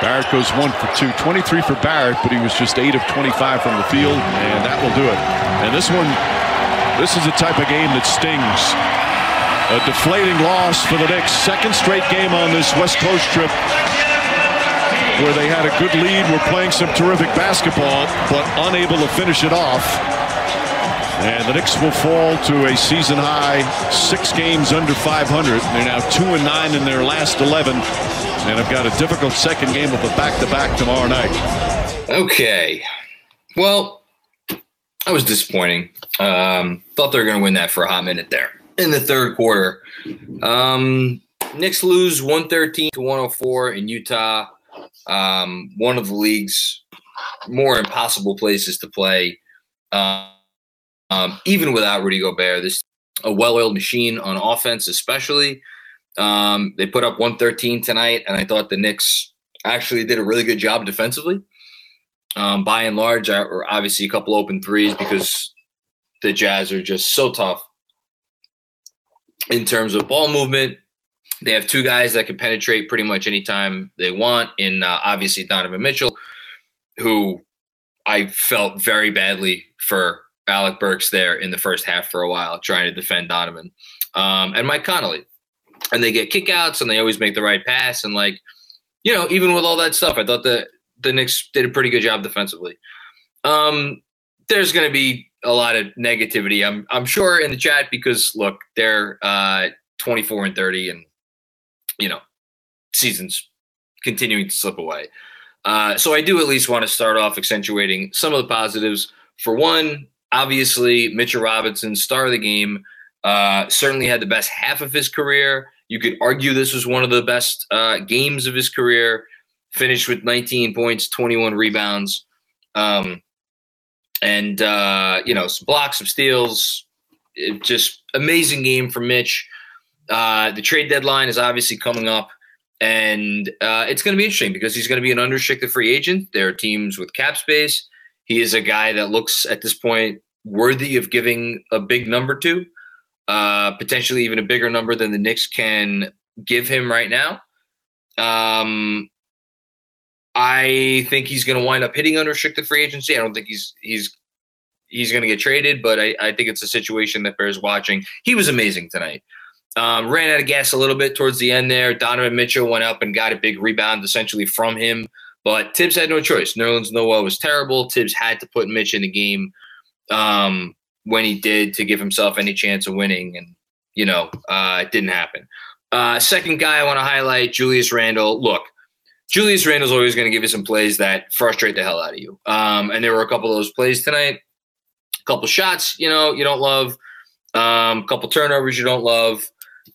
Barrett goes one for two, 23 for Barrett, but he was just eight of 25 from the field, and that will do it. And this one, this is a type of game that stings. A deflating loss for the Knicks. Second straight game on this West Coast trip where they had a good lead, were playing some terrific basketball, but unable to finish it off. And the Knicks will fall to a season high six games under 500. They're now two and nine in their last 11 and have got a difficult second game of a back-to-back tomorrow night. Okay. Well, that was disappointing. Um, thought they were going to win that for a hot minute there in the third quarter. Um, Knicks lose 113 to 104 in Utah. Um, one of the league's more impossible places to play. Um, um, even without Rudy Gobert, this a well-oiled machine on offense, especially. Um, they put up 113 tonight, and I thought the Knicks actually did a really good job defensively. Um, by and large, or obviously a couple open threes because the Jazz are just so tough in terms of ball movement. They have two guys that can penetrate pretty much anytime they want. In uh, obviously Donovan Mitchell, who I felt very badly for Alec Burks there in the first half for a while, trying to defend Donovan, um, and Mike Conley and they get kickouts and they always make the right pass. And like, you know, even with all that stuff, I thought the the Knicks did a pretty good job defensively. Um, there's going to be a lot of negativity, I'm I'm sure, in the chat because look, they're uh, 24 and 30, and you know, seasons continuing to slip away. Uh, so I do at least want to start off accentuating some of the positives. For one, obviously, Mitchell Robinson, star of the game, uh, certainly had the best half of his career. You could argue this was one of the best uh, games of his career. Finished with 19 points, 21 rebounds, um, and uh, you know some blocks, some steals. It, just amazing game for Mitch. Uh, the trade deadline is obviously coming up, and uh, it's going to be interesting because he's going to be an unrestricted free agent. There are teams with cap space. He is a guy that looks at this point worthy of giving a big number to uh, potentially even a bigger number than the Knicks can give him right now. Um, I think he's going to wind up hitting unrestricted free agency. I don't think he's he's he's going to get traded, but I, I think it's a situation that bears watching. He was amazing tonight. Um, ran out of gas a little bit towards the end there. Donovan Mitchell went up and got a big rebound essentially from him, but Thibs had no choice. Nerlens Noel was terrible. Thibs had to put Mitch in the game. Um, when he did to give himself any chance of winning, and you know, uh, it didn't happen. Uh, second guy I want to highlight, Julius Randle. Look, Julius Randle's always going to give you some plays that frustrate the hell out of you. Um, and there were a couple of those plays tonight. A couple shots, you know, you don't love. Um, a couple turnovers you don't love.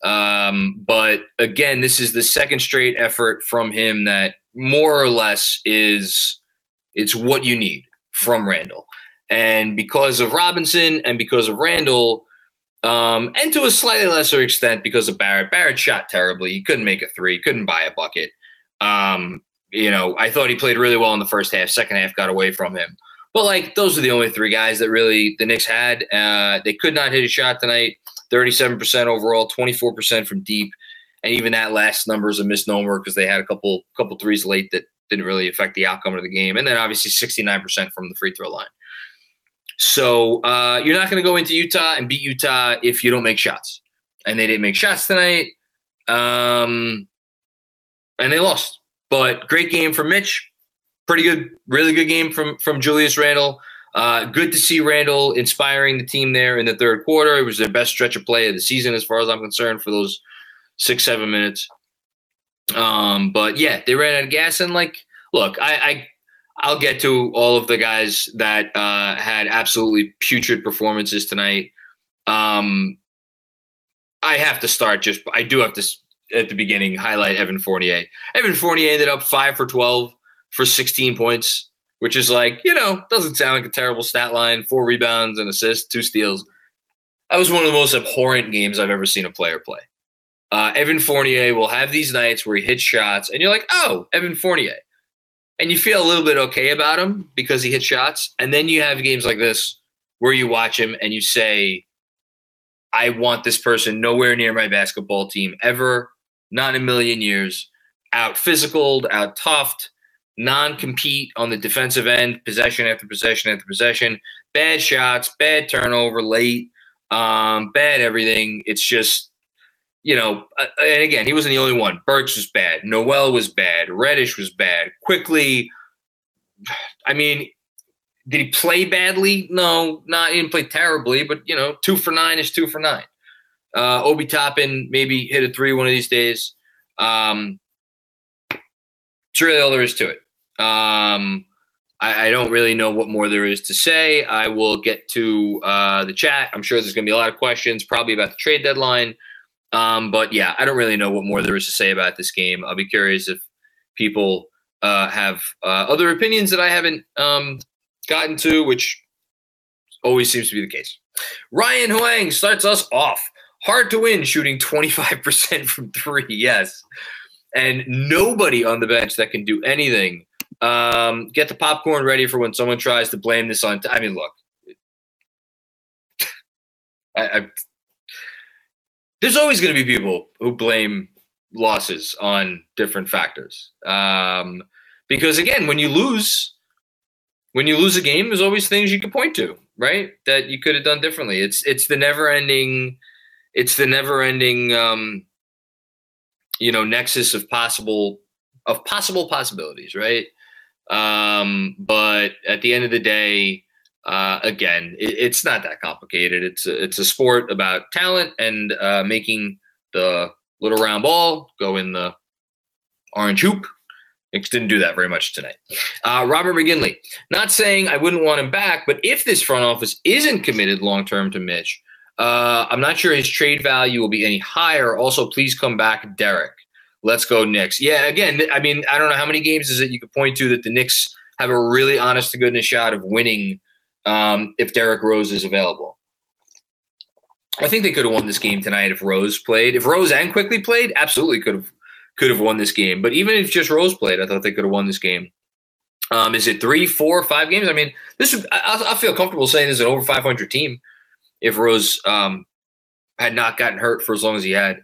Um, but again, this is the second straight effort from him that more or less is it's what you need from Randle. And because of Robinson and because of Randle, um, and to a slightly lesser extent because of Barrett. Barrett shot terribly. He couldn't make a three, couldn't buy a bucket. Um, you know, I thought he played really well in the first half. Second half got away from him. But like those are the only three guys that really the Knicks had. Uh, they could not hit a shot tonight. Thirty-seven percent overall, twenty-four percent from deep, and even that last number is a misnomer because they had a couple couple threes late that didn't really affect the outcome of the game, and then obviously sixty-nine percent from the free throw line. So uh, you're not going to go into Utah and beat Utah if you don't make shots, and they didn't make shots tonight, um, and they lost. But great game for Mitch pretty good, really good game from from Julius Randle. Uh, good to see Randle inspiring the team there in the third quarter. It was their best stretch of play of the season, as far as I'm concerned, for those six seven minutes. Um, but yeah, they ran out of gas, and like, look, I, I I'll get to all of the guys that uh, had absolutely putrid performances tonight. Um, I have to start just. I do have to at the beginning highlight Evan Fournier. Evan Fournier ended up five for twelve for 16 points, which is like, you know, doesn't sound like a terrible stat line. Four rebounds and assists, two steals. That was one of the most abhorrent games I've ever seen a player play. Uh, Evan Fournier will have these nights where he hits shots, and you're like, oh, Evan Fournier. And you feel a little bit okay about him because he hits shots. And then you have games like this where you watch him and you say, I want this person nowhere near my basketball team ever, not in a million years. Out physicaled, out toughed, non compete on the defensive end, possession after possession after possession, bad shots, bad turnover, late, um, bad everything. It's just, you know, uh, and again, he wasn't the only one. Burks was bad. Noel was bad. Reddish was bad. Quickley, I mean, did he play badly? No, not he didn't play terribly, but you know, two for nine is two for nine. Uh, Obi Toppin maybe hit a three one of these days. Um, it's really all there is to it. Um, I, I, don't really know what more there is to say. I will get to uh, the chat. I'm sure there's going to be a lot of questions, probably about the trade deadline. Um, but yeah, I don't really know what more there is to say about this game. I'll be curious if people uh, have uh, other opinions that I haven't um, gotten to, which always seems to be the case. Ryan Huang starts us off. Hard to win, shooting 25% from three. Yes and nobody on the bench that can do anything. Um, get the popcorn ready for when someone tries to blame this on. T- I mean, look, I, I, there's always going to be people who blame losses on different factors. Um, because again, when you lose, when you lose a game, there's always things you can point to, right? That you could have done differently. It's it's the never ending, it's the never ending. Um, you know nexus of possible of possible possibilities, right? Um, but at the end of the day, uh, again, it, it's not that complicated. It's a, it's a sport about talent and uh, making the little round ball go in the orange hoop. Knicks didn't do that very much tonight. Uh, Robert McGinley, not saying I wouldn't want him back, but if this front office isn't committed long term to Mitch, uh, I'm not sure his trade value will be any higher. Also, please come back, Derrick. Let's go Knicks. Yeah, again, I mean, I don't know how many games is it you could point to that the Knicks have a really honest to goodness shot of winning um, if Derrick Rose is available. I think they could have won this game tonight if Rose played. If Rose and Quickley played, absolutely could have could have won this game. But even if just Rose played, I thought they could have won this game. Um, is it three, four, five games? I mean, this would, I, I feel comfortable saying this is an over 500 team if Rose um, had not gotten hurt for as long as he had.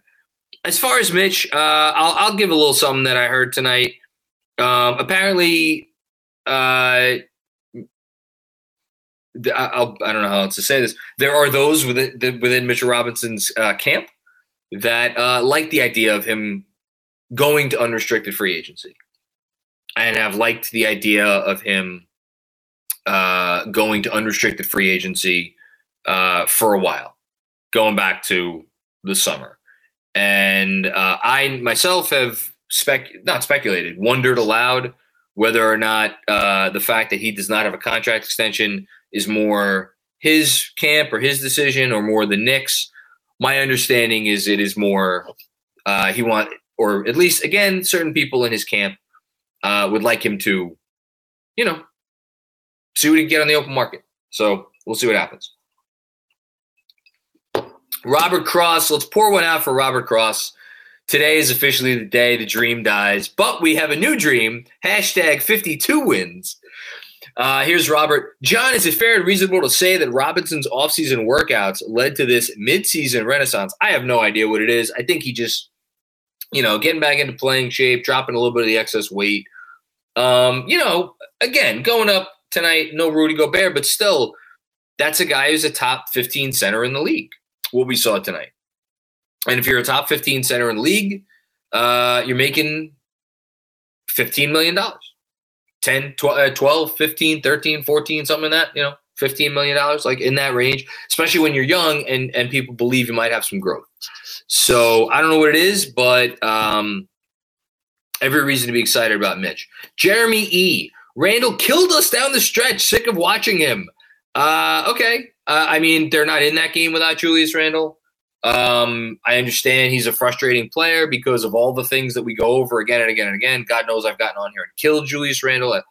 As far as Mitch, uh, I'll, I'll give a little something that I heard tonight. Um, apparently, uh, I'll, I don't know how else to say this. There are those within within Mitchell Robinson's uh, camp that uh, like the idea of him going to unrestricted free agency, and have liked the idea of him uh, going to unrestricted free agency uh, for a while, going back to the summer. And uh, I myself have spec not speculated, wondered aloud whether or not uh, the fact that he does not have a contract extension is more his camp or his decision or more the Knicks. My understanding is it is more uh, he want or at least again certain people in his camp uh, would like him to, you know, see what he can get on the open market So we'll see what happens. Robert Cross, let's pour one out for Robert Cross. Today is officially the day the dream dies, but we have a new dream. Hashtag 52 wins. Uh, here's Robert. John, is it fair and reasonable to say that Robinson's offseason workouts led to this midseason renaissance? I have no idea what it is. I think he just, you know, getting back into playing shape, dropping a little bit of the excess weight. Um, you know, again, going up tonight, no Rudy Gobert, but still, that's a guy who's a top 15 center in the league. What we saw tonight. And if you're a top 15 center in league, uh, you're making $15 million. 10, 12, uh, 15, 13, 14, something like that, you know, $15 million, like in that range, especially when you're young and, and people believe you might have some growth. So I don't know what it is, but um, every reason to be excited about Mitch. Jeremy E. Randle killed us down the stretch. Sick of watching him. Uh, okay. Uh, I mean, they're not in that game without Julius Randle. Um, I understand he's a frustrating player because of all the things that we go over again and again and again. God knows I've gotten on here and killed Julius Randle at,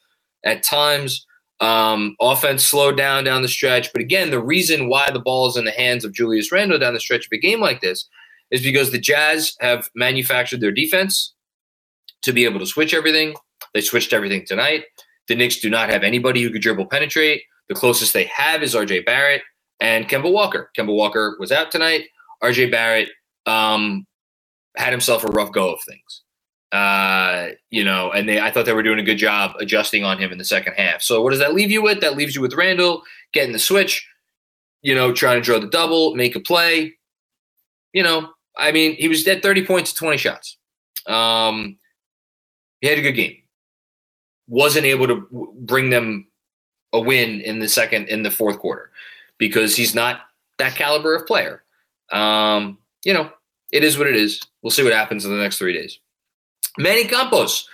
at times. Um, offense slowed down down the stretch. But again, the reason why the ball is in the hands of Julius Randle down the stretch of a game like this is because the Jazz have manufactured their defense to be able to switch everything. They switched everything tonight. The Knicks do not have anybody who could dribble penetrate. The closest they have is RJ Barrett and Kemba Walker. Kemba Walker was out tonight. RJ Barrett um, had himself a rough go of things. Uh, you know, and they I thought they were doing a good job adjusting on him in the second half. So what does that leave you with? That leaves you with Randle getting the switch, you know, trying to draw the double, make a play. You know, I mean, he was at 30 points, 20 shots. Um, he had a good game. Wasn't able to bring them a win in the second in the fourth quarter because he's not that caliber of player. Um, you know, it is what it is. We'll see what happens in the next three days. Manny Campos,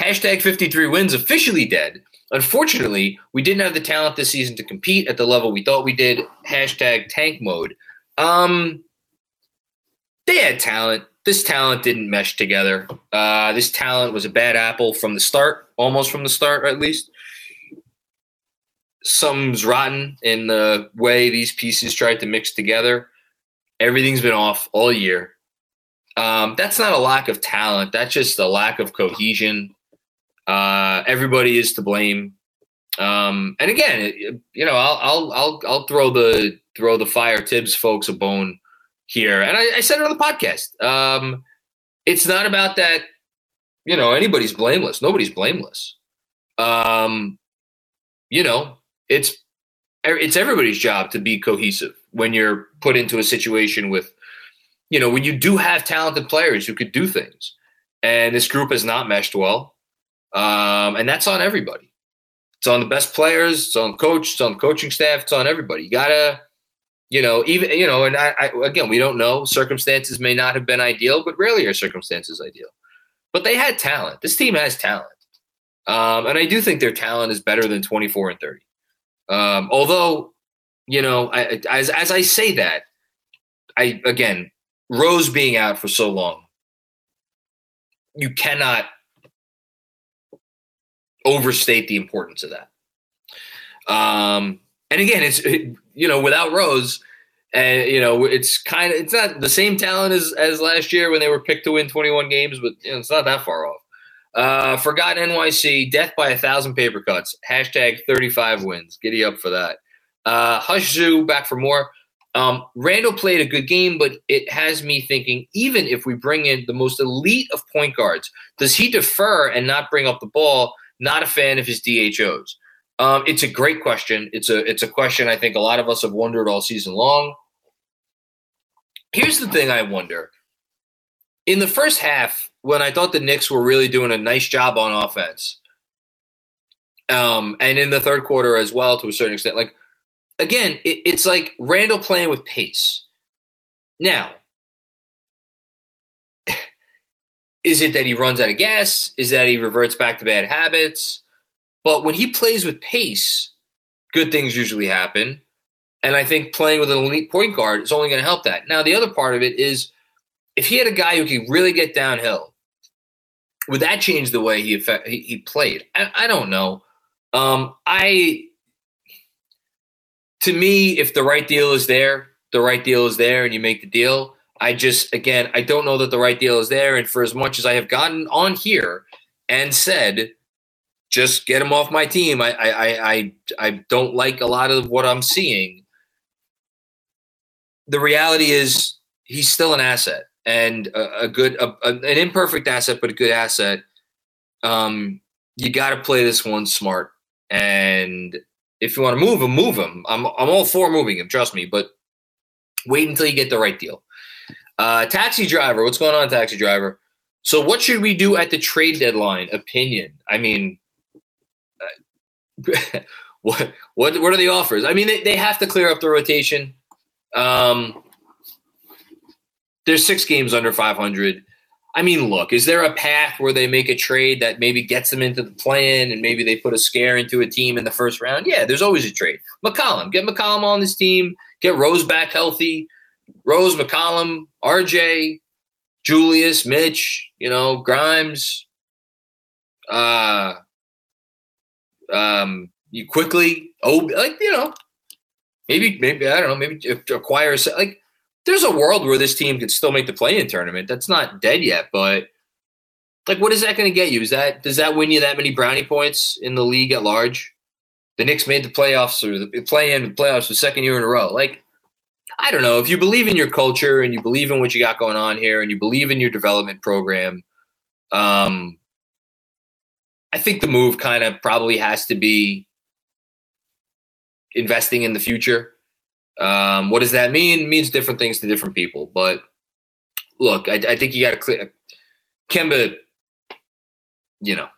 hashtag 53 wins officially dead. Unfortunately, we didn't have the talent this season to compete at the level we thought we did. Hashtag tank mode. Um, they had talent. This talent didn't mesh together. Uh, this talent was a bad apple from the start, almost from the start, at least. Something's rotten in the way these pieces tried to mix together. Everything's been off all year. Um, that's not a lack of talent. That's just a lack of cohesion. Uh, everybody is to blame. Um, and again, you know, I'll, I'll, I'll, I'll throw the, throw the fire Thibs folks a bone here. And I, I said it on the podcast. Um, it's not about that, you know, anybody's blameless. Nobody's blameless. Um, you know, it's, it's everybody's job to be cohesive when you're put into a situation with, you know, when you do have talented players who could do things. And this group has not meshed well. Um, and that's on everybody. It's on the best players, it's on coach, it's on coaching staff, it's on everybody. You gotta, you know, even you know, and I, I again we don't know. Circumstances may not have been ideal, but rarely are circumstances ideal. But they had talent. This team has talent. Um, and I do think their talent is better than 24 and 30. Um, although you know, I, as as I say that, I again, Rose being out for so long, you cannot overstate the importance of that. Um, and again, it's it, you know, without Rose, and you know, it's kind of it's not the same talent as as last year when they were picked to win 21 games, but you know, it's not that far off. Uh, Forgotten NYC, death by a thousand paper cuts. Hashtag 35 wins. Giddy up for that. Uh, Hush Zoo back for more. Um, Randle played a good game, but it has me thinking even if we bring in the most elite of point guards, does he defer and not bring up the ball? Not a fan of his DHOs. Um, it's a great question. It's a it's a question I think a lot of us have wondered all season long. Here's the thing I wonder. In the first half, when I thought the Knicks were really doing a nice job on offense, um, and in the third quarter as well to a certain extent, like again, it, it's like Randle playing with pace. Now, is it that he runs out of gas? Is that he reverts back to bad habits? But when he plays with pace, good things usually happen. And I think playing with an elite point guard is only going to help that. Now, the other part of it is if he had a guy who could really get downhill, would that change the way he he, played? I, I don't know. Um, I to me, if the right deal is there, the right deal is there, and you make the deal. I just, again, I don't know that the right deal is there. And for as much as I have gotten on here and said, just get him off my team, I, I, I, I don't like a lot of what I'm seeing. The reality is, he's still an asset and a, a good, a, an imperfect asset, but a good asset. Um, you got to play this one smart. And if you want to move him, move him. I'm, I'm all for moving him, trust me, but wait until you get the right deal. Uh, taxi driver, what's going on, taxi driver? So, what should we do at the trade deadline? Opinion. I mean, uh, what what what are the offers? I mean, they, they have to clear up the rotation. Um, there's six games under 500. I mean, look, is there a path where they make a trade that maybe gets them into the play-in and maybe they put a scare into a team in the first round? Yeah, there's always a trade. McCollum, get McCollum on this team, get Rose back healthy. Rose, McCollum, RJ, Julius, Mitch, you know, Grimes, uh, um, you Quickley, oh, like, you know, maybe, maybe, I don't know, maybe acquire, like, there's a world where this team could still make the play-in tournament. That's not dead yet, but like, what is that going to get you? Is that does that win you that many brownie points in the league at large? The Knicks made the playoffs or the play-in the playoffs the second year in a row. Like, I don't know if you believe in your culture and you believe in what you got going on here and you believe in your development program. Um, I think the move kind of probably has to be investing in the future. Um, what does that mean? It means different things to different people. But look, I, I think you got to clear. Kemba, you know,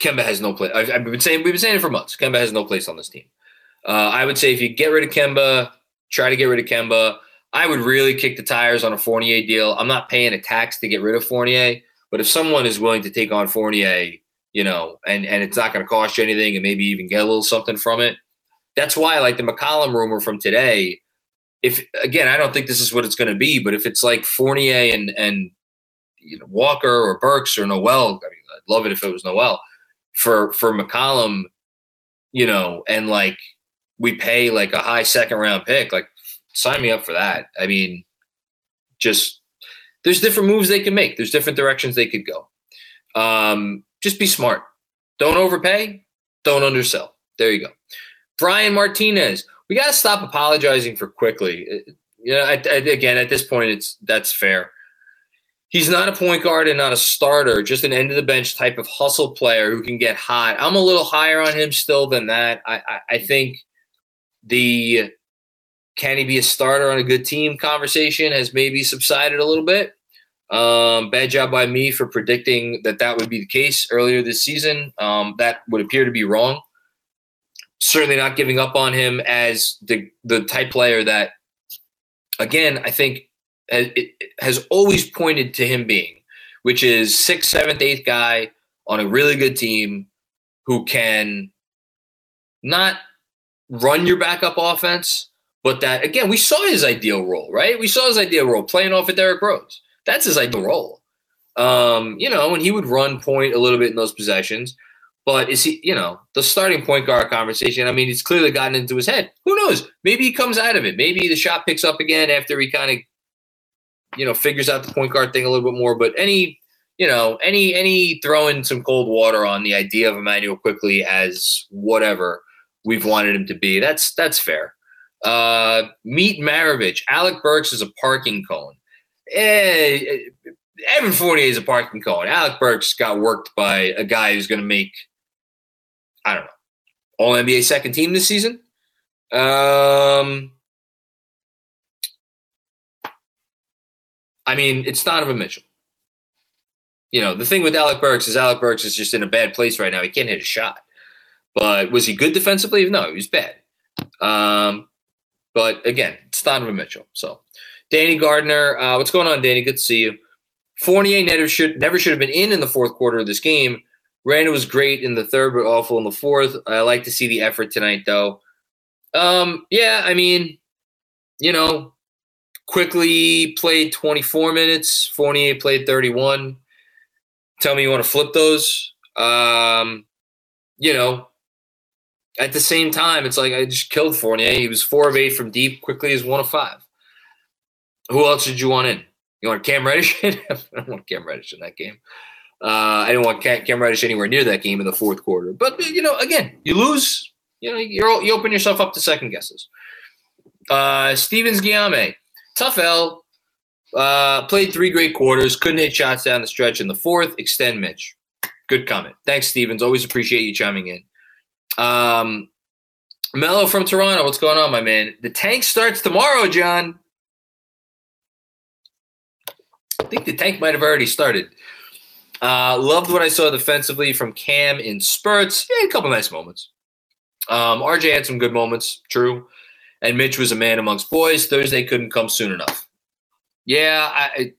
Kemba has no place. I've, I've, been saying we've been saying it for months. Kemba has no place on this team. Uh, I would say if you get rid of Kemba, try to get rid of Kemba. I would really kick the tires on a Fournier deal. I'm not paying a tax to get rid of Fournier, but if someone is willing to take on Fournier, you know, and and it's not going to cost you anything, and maybe even get a little something from it, that's why, like the McCollum rumor from today, if again, I don't think this is what it's going to be, but if it's like Fournier and and you know Walker or Burks or Noel, I mean, I'd love it if it was Noel for for McCollum, you know, and like we pay like a high second round pick, like sign me up for that. I mean, just there's different moves they can make. There's different directions they could go. Um, just be smart. Don't overpay. Don't undersell. There you go. Brian Martinez, we got to stop apologizing for Quickley. Uh, you know, I, I, again, at this point, it's that's fair. He's not a point guard and not a starter, just an end of the bench type of hustle player who can get hot. I'm a little higher on him still than that. I, I, I think the can he be a starter on a good team conversation has maybe subsided a little bit. Um, bad job by me for predicting that that would be the case earlier this season. Um, that would appear to be wrong certainly not giving up on him as the the type player that, again, I think it has always pointed to him being, which is sixth, seventh, eighth guy on a really good team who can not run your backup offense, but that again we saw his ideal role, right? We saw his ideal role playing off of Derrick Rose. That's his ideal role. Um, you know, and he would run point a little bit in those possessions. But is he, you know, the starting point guard conversation? I mean, it's clearly gotten into his head. Who knows? Maybe he comes out of it. Maybe the shot picks up again after he kind of, you know, figures out the point guard thing a little bit more. But any, you know, any any throwing some cold water on the idea of Immanuel Quickley as whatever we've wanted him to be. That's that's fair. Uh, meet Maravich. Alec Burks is a parking cone. Eh, Evan Fournier is a parking cone. Alec Burks got worked by a guy who's going to make I don't know, all NBA second team this season. Um, I mean, it's Donovan Mitchell. You know, the thing with Alec Burks is Alec Burks is just in a bad place right now. He can't hit a shot. But was he good defensively? No, he was bad. Um, but again, it's Donovan Mitchell. So, Danny Gardner, uh, what's going on, Danny? Good to see you. Fournier never should never should have been in in the fourth quarter of this game. Randle was great in the third, but awful in the fourth. I like to see the effort tonight, though. Um, yeah, I mean, you know, Quickley played 24 minutes. Fournier played 31. Tell me you want to flip those. Um, you know, at the same time, it's like I just killed Fournier. He was four of eight from deep, Quickley as one of five. Who else did you want in? You want Cam Reddish? I don't want Cam Reddish in that game. Uh, I didn't want Cam Reddish anywhere near that game in the fourth quarter. But you know, again, you lose. You know, you open yourself up to second guesses. Uh, Stevens Guillaume, tough L. Uh, played three great quarters. Couldn't hit shots down the stretch in the fourth. Extend Mitch. Good comment. Thanks, Stevens. Always appreciate you chiming in. Um, Mello from Toronto. What's going on, my man? The tank starts tomorrow, John. I think the tank might have already started. Uh, loved what I saw defensively from Cam in spurts. Yeah, a couple nice moments. Um, RJ had some good moments, true. And Mitch was a man amongst boys. Thursday couldn't come soon enough. Yeah, I,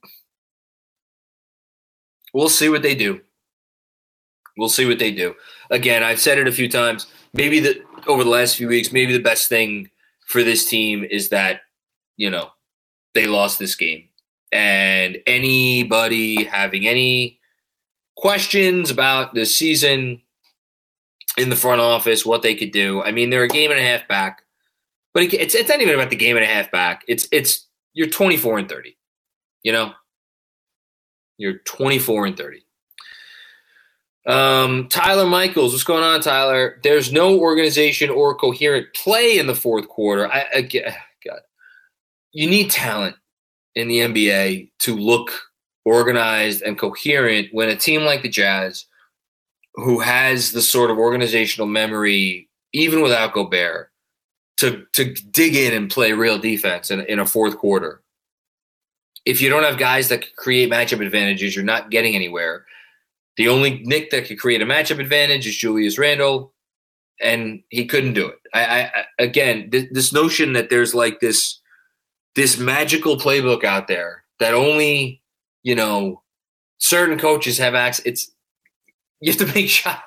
we'll see what they do. We'll see what they do. Again, I've said it a few times. Maybe the over the last few weeks, maybe the best thing for this team is that you know they lost this game, and anybody having any questions about the season in the front office, what they could do. I mean, they're a game and a half back, but it's it's not even about the game and a half back. It's it's you're 24 and 30. You know, you're 24 and 30. Um, Tyler Michaels, what's going on, Tyler? There's no organization or coherent play in the fourth quarter. I, I God, you need talent in the NBA to look organized and coherent when a team like the Jazz, who has the sort of organizational memory, even without Gobert, to to dig in and play real defense in, in a fourth quarter. If you don't have guys that create matchup advantages, you're not getting anywhere. The only Knick that could create a matchup advantage is Julius Randle, and he couldn't do it. I, I again, th- this notion that there's like this this magical playbook out there that only you know certain coaches have access. It's you have to make shots.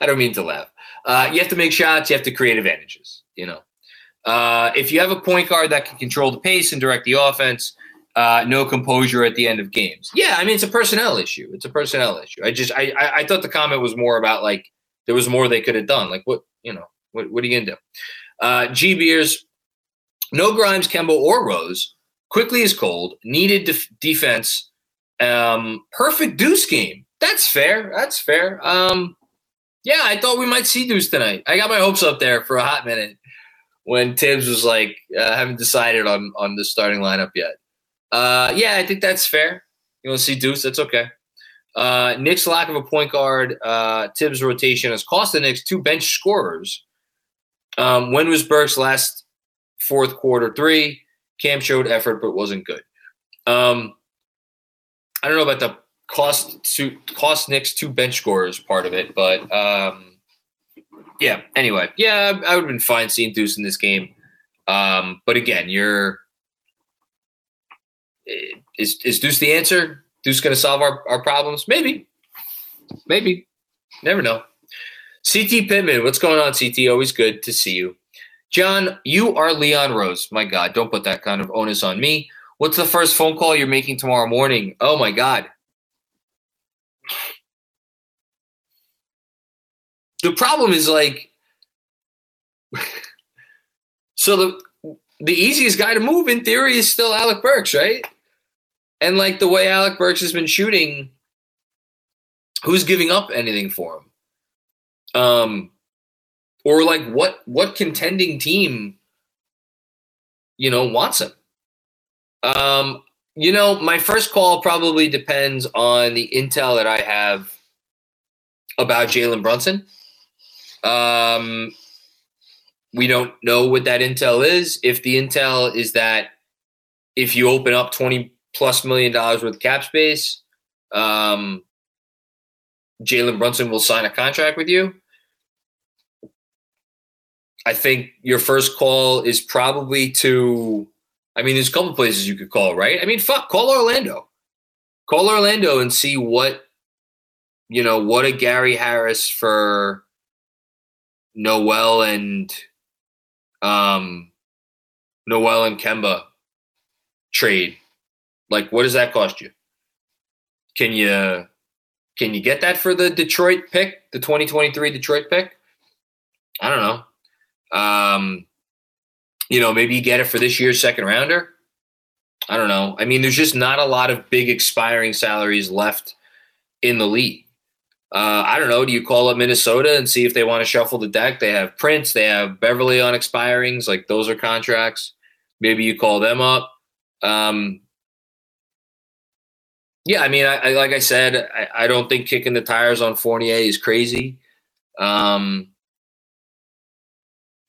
I don't mean to laugh. Uh, you have to make shots. You have to create advantages. You know, uh, if you have a point guard that can control the pace and direct the offense, uh, no composure at the end of games. Yeah, I mean it's a personnel issue. It's a personnel issue. I just I, I, I thought the comment was more about like there was more they could have done. Like what you know what what are you gonna do? Uh, G Beers, no Grimes, Kemba, or Rose. Quickley is cold. Needed def- defense. Um, perfect Deuce game. That's fair. That's fair. Um, yeah, I thought we might see Deuce tonight. I got my hopes up there for a hot minute when Thibs was like, uh, haven't decided on on the starting lineup yet. Uh, yeah, I think that's fair. You want to see Deuce? That's okay. Uh, Knicks' lack of a point guard, uh, Thibs' rotation has cost the Knicks two bench scorers. Um, when was Burks' last fourth quarter three? Cam showed effort but wasn't good. Um, I don't know about the cost to cost Knicks two bench scorers part of it, but um, yeah. Anyway, yeah, I would have been fine seeing Deuce in this game. Um, but again, you're is is Deuce the answer? Deuce going to solve our, our problems? Maybe, maybe. Never know. CT Pittman, what's going on, CT? Always good to see you. John, you are Leon Rose. My God, don't put that kind of onus on me. What's the first phone call you're making tomorrow morning? Oh my God. The problem is like, so the the easiest guy to move in theory is still Alec Burks, right? And like the way Alec Burks has been shooting, who's giving up anything for him? Um, or like what what contending team, you know, wants him? Um, you know, my first call probably depends on the intel that I have about Jalen Brunson. Um, we don't know what that intel is. If the intel is that if you open up 20 plus million dollars worth of cap space. Um, Jalen Brunson will sign a contract with you. I think your first call is probably to. I mean, there's a couple places you could call, right? I mean, fuck, call Orlando. Call Orlando and see what, you know, what a Gary Harris for Noel and um Noel and Kemba trade like, what does that cost you? Can you can you get that for the Detroit pick, the 2023 Detroit pick? I don't know. Um, you know, maybe you get it for this year's second rounder. I don't know. I mean, there's just not a lot of big expiring salaries left in the league. Uh, I don't know. Do you call up Minnesota and see if they want to shuffle the deck? They have Prince, they have Beverley on expirings. Like those are contracts. Maybe you call them up. Um, yeah, I mean, I, I like I said, I, I, don't think kicking the tires on Fournier is crazy. Um,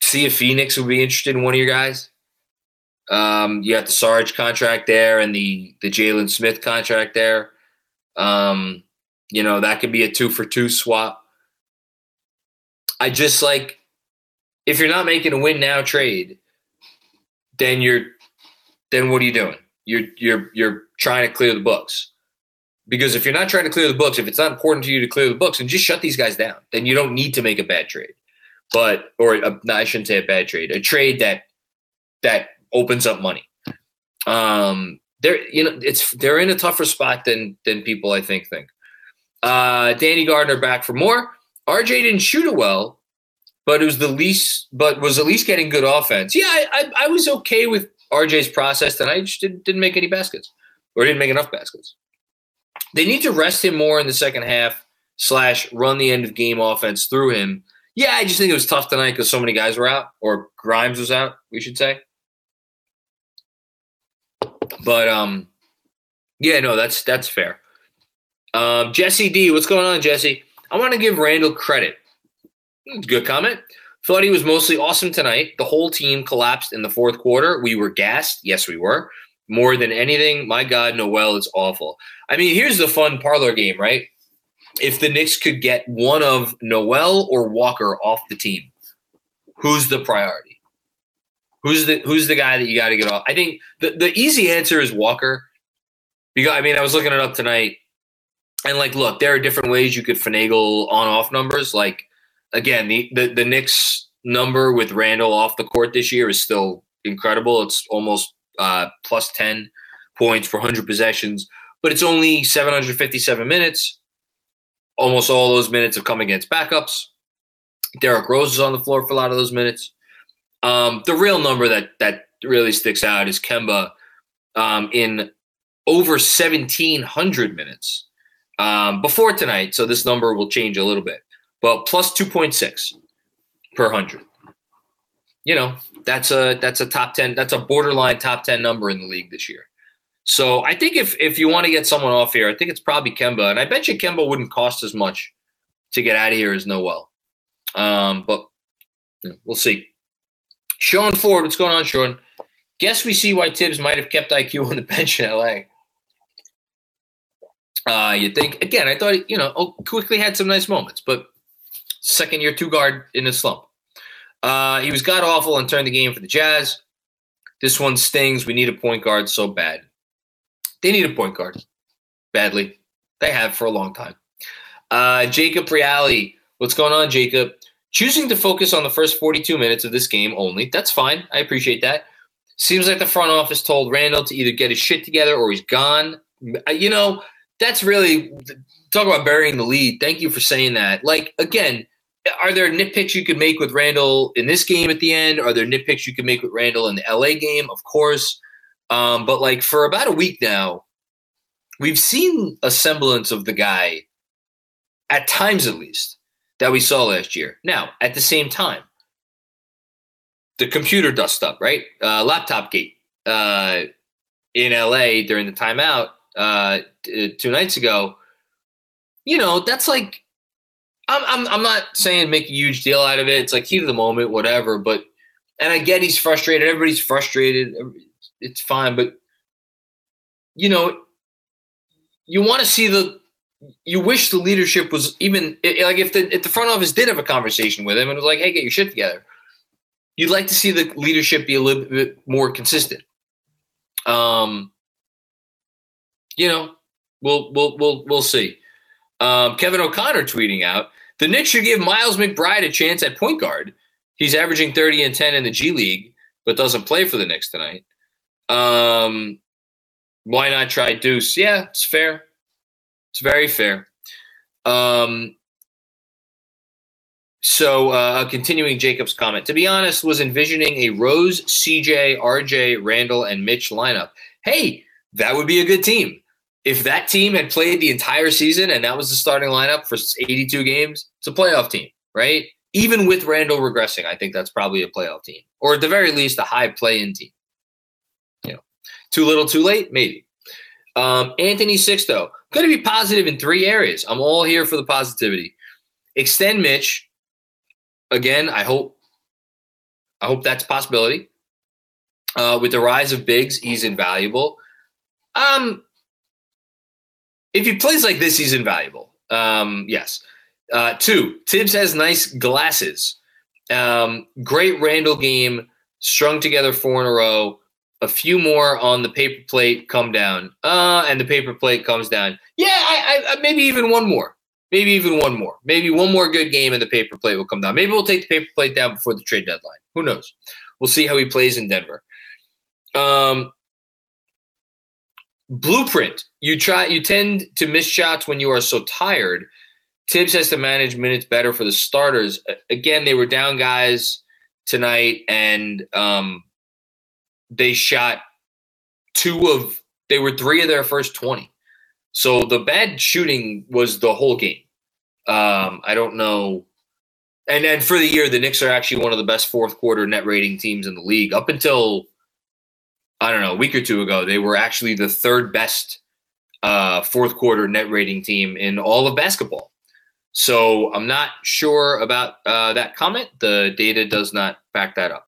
see if Phoenix would be interested in one of your guys. Um, you got the Sarge contract there and the the Jalen Smith contract there. Um, you know that could be a two for two swap. I just like if you're not making a win now trade, then you're then what are you doing? You're you're you're trying to clear the books. Because if you're not trying to clear the books, if it's not important to you to clear the books, and just shut these guys down. Then you don't need to make a bad trade. But or a, no, I shouldn't say a bad trade, a trade that that opens up money. Um, they're you know it's they're in a tougher spot than than people I think think. Uh, Danny Gardner back for more. RJ didn't shoot it well, but it was the least, but was at least getting good offense. Yeah, I, I, I was okay with RJ's process tonight. Just didn't, didn't make any baskets or didn't make enough baskets. They need to rest him more in the second half slash run the end of game offense through him. Yeah, I just think it was tough tonight because so many guys were out, or Grimes was out, we should say. But um, yeah, no, that's that's fair. Um, Jesse D, what's going on, Jesse? I want to give Randle credit. Good comment. Thought he was mostly awesome tonight. The whole team collapsed in the fourth quarter. We were gassed. Yes, we were. More than anything, my God, Noel is awful. I mean, here's the fun parlor game, right? If the Knicks could get one of Noel or Walker off the team, who's the priority? Who's the who's the guy that you got to get off? I think the, the easy answer is Walker. Because I mean, I was looking it up tonight, and like, look, there are different ways you could finagle on off numbers. Like, again, the the, the Knicks number with Randle off the court this year is still incredible. It's almost uh, plus ten points for 100 possessions, but it's only 757 minutes. Almost all those minutes have come against backups. Derrick Rose is on the floor for a lot of those minutes. Um, the real number that that really sticks out is Kemba um, in over 1,700 minutes um, before tonight. So this number will change a little bit, but plus 2.6 per hundred. You know, that's a that's a top 10. That's a borderline top 10 number in the league this year. So I think if if you want to get someone off here, I think it's probably Kemba, and I bet you Kemba wouldn't cost as much to get out of here as Noel. Um, but you know, we'll see. Sean Ford, what's going on, Sean? Guess we see why Thibs might have kept IQ on the bench in LA. Uh, you think again? I thought you know oh, Quickley had some nice moments, but second year two guard in a slump. Uh, he was god awful and turned the game for the Jazz. This one stings. We need a point guard so bad. They need a point guard badly. They have for a long time. Uh, Jacob Reale, what's going on, Jacob? Choosing to focus on the first 42 minutes of this game only. That's fine. I appreciate that. Seems like the front office told Randle to either get his shit together or he's gone. Uh, you know, that's really talk about burying the lead. Thank you for saying that. Like, again, are there nitpicks you could make with Randle in this game at the end? Are there nitpicks you could make with Randle in the LA game? Of course. Um, but like for about a week now, we've seen a semblance of the guy, at times at least, that we saw last year. Now, at the same time, the computer dust up, right? Uh, laptop gate uh, in LA during the timeout uh, two nights ago. You know, that's like I'm, I'm I'm not saying make a huge deal out of it. It's like heat of the moment, whatever. But and I get he's frustrated. Everybody's frustrated. It's fine, but you know, you want to see the. You wish the leadership was even like if the if the front office did have a conversation with him and was like, "Hey, get your shit together." You'd like to see the leadership be a little bit more consistent. Um, you know, we'll we'll we'll we'll see. Um, Kevin O'Connor tweeting out the Knicks should give Miles McBride a chance at point guard. He's averaging 30 and 10 in the G League, but doesn't play for the Knicks tonight. Um, why not try Deuce? Yeah, it's fair. It's very fair. Um, So, uh, continuing Jacob's comment, to be honest, was envisioning a Rose, CJ, RJ, Randle, and Mitch lineup. Hey, that would be a good team. If that team had played the entire season and that was the starting lineup for 82 games, it's a playoff team, right? Even with Randle regressing, I think that's probably a playoff team, or at the very least, a high play-in team. Too little, too late, maybe. Um, Anthony Sixto, going to be positive in three areas. I'm all here for the positivity. Extend Mitch, again, I hope I hope that's possibility. Uh, with the rise of bigs, he's invaluable. Um, if he plays like this, he's invaluable. Um, yes. Uh, two, Thibs has nice glasses. Um, great Randle game, strung together four in a row. A few more on the paper plate come down. Uh, and the paper plate comes down. Yeah, I, I, maybe even one more. Maybe even one more. Maybe one more good game and the paper plate will come down. Maybe we'll take the paper plate down before the trade deadline. Who knows? We'll see how he plays in Denver. Um, blueprint. You try. You tend to miss shots when you are so tired. Thibs has to manage minutes better for the starters. Again, they were down guys tonight, and um, they shot two of. They were three of their first twenty. So the bad shooting was the whole game. Um, I don't know. And then for the year, the Knicks are actually one of the best fourth quarter net rating teams in the league. Up until I don't know a week or two ago, they were actually the third best uh, fourth quarter net rating team in all of basketball. So I'm not sure about uh, that comment. The data does not back that up.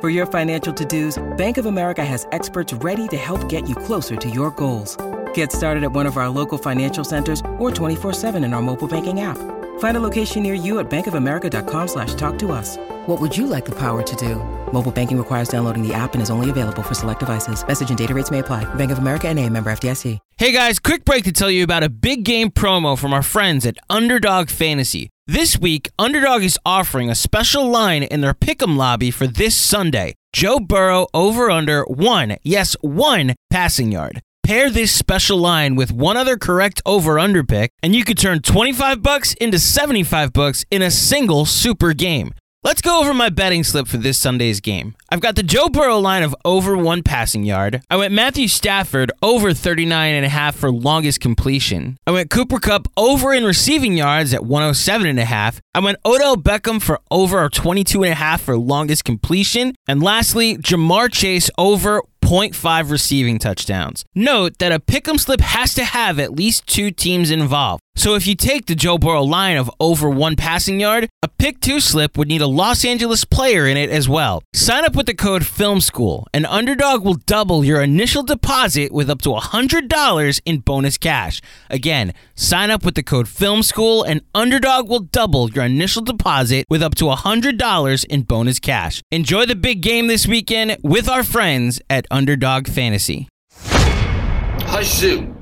For your financial to-dos, Bank of America has experts ready to help get you closer to your goals. Get started at one of our local financial centers or 24-7 in our mobile banking app. Find a location near you at bankofamerica.com slash talk to us. What would you like the power to do? Mobile banking requires downloading the app and is only available for select devices. Message and data rates may apply. Bank of America and a member FDIC. Hey guys, quick break to tell you about a big game promo from our friends at Underdog Fantasy. This week, Underdog is offering a special line in their pick'em lobby for this Sunday. Joe Burrow over under one, yes, one passing yard. Pair this special line with one other correct over under pick, and you could turn 25 bucks into 75 bucks in a single super game. Let's go over my betting slip for this Sunday's game. I've got the Joe Burrow line of over one passing yard. I went Matthew Stafford over 39 and a half for longest completion. I went Cooper Kupp over in receiving yards at 107 and a half. I went Odell Beckham for over 22 and a half for longest completion. And lastly, Ja'Marr Chase over 0.5 receiving touchdowns. Note that a pick'em slip has to have at least two teams involved. So if you take the Joe Burrow line of over one passing yard, a pick two slip would need a Los Angeles player in it as well. Sign up with the code Film School, and Underdog will double your initial deposit with up to $100 in bonus cash. Again, sign up with the code Film School, and Underdog will double your initial deposit with up to $100 in bonus cash. Enjoy the big game this weekend with our friends at Underdog Fantasy. Hush Zoo.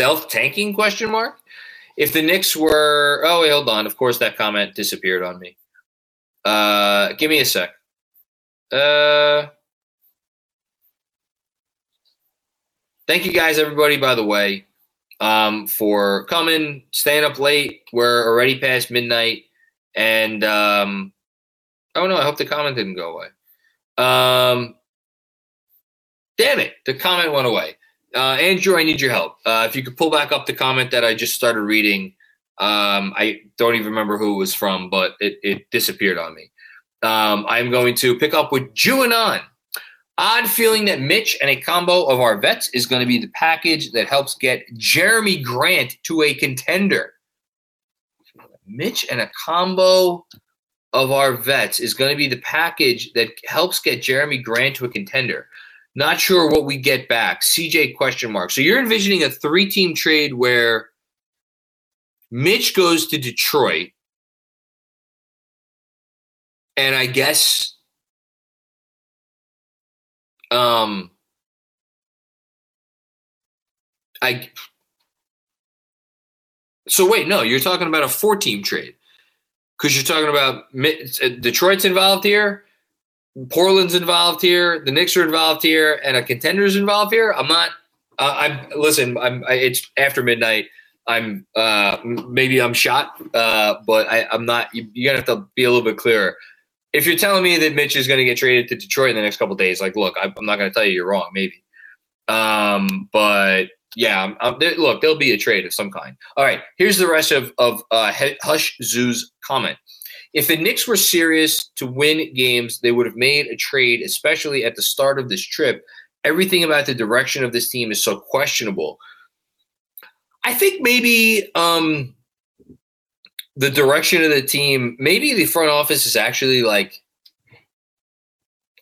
Stealth tanking question mark? If the Knicks were oh wait, hold on. Of course that comment disappeared on me. Uh give me a sec. Uh thank you guys, everybody, by the way, um, for coming, staying up late. We're already past midnight. And, um, oh no, I hope the comment didn't go away. Um, damn it, the comment went away. Uh, Andrew, I need your help. Uh, if you could pull back up the comment that I just started reading, um, I don't even remember who it was from, but it, it disappeared on me. Um, I'm going to pick up with Juanon. Odd feeling that Mitch and a combo of our vets is going to be the package that helps get Jerami Grant to a contender. Mitch and a combo of our vets is going to be the package that helps get Jerami Grant to a contender. Not sure what we get back. CJ question mark. So you're envisioning a three team trade where Mitch goes to Detroit. And I guess um I so wait, no, you're talking about a four team trade because you're talking about uh, Detroit's involved here, Portland's involved here, the Knicks are involved here, and a contender's involved here. I'm not. Uh, I'm listen. I'm. I, it's after midnight. I'm uh, maybe I'm shot, uh, but I, I'm not. You, you gotta have to be a little bit clearer. If you're telling me that Mitch is going to get traded to Detroit in the next couple days, like, look, I, am not going to tell you you're wrong, maybe. Um, but yeah, I'm, I'm, there, look, there'll be a trade of some kind. All right, here's the rest of of uh, Hush Zoo's comment. If the Knicks were serious to win games, they would have made a trade, especially at the start of this trip. Everything about the direction of this team is so questionable. I think maybe um, the direction of the team, maybe the front office is actually like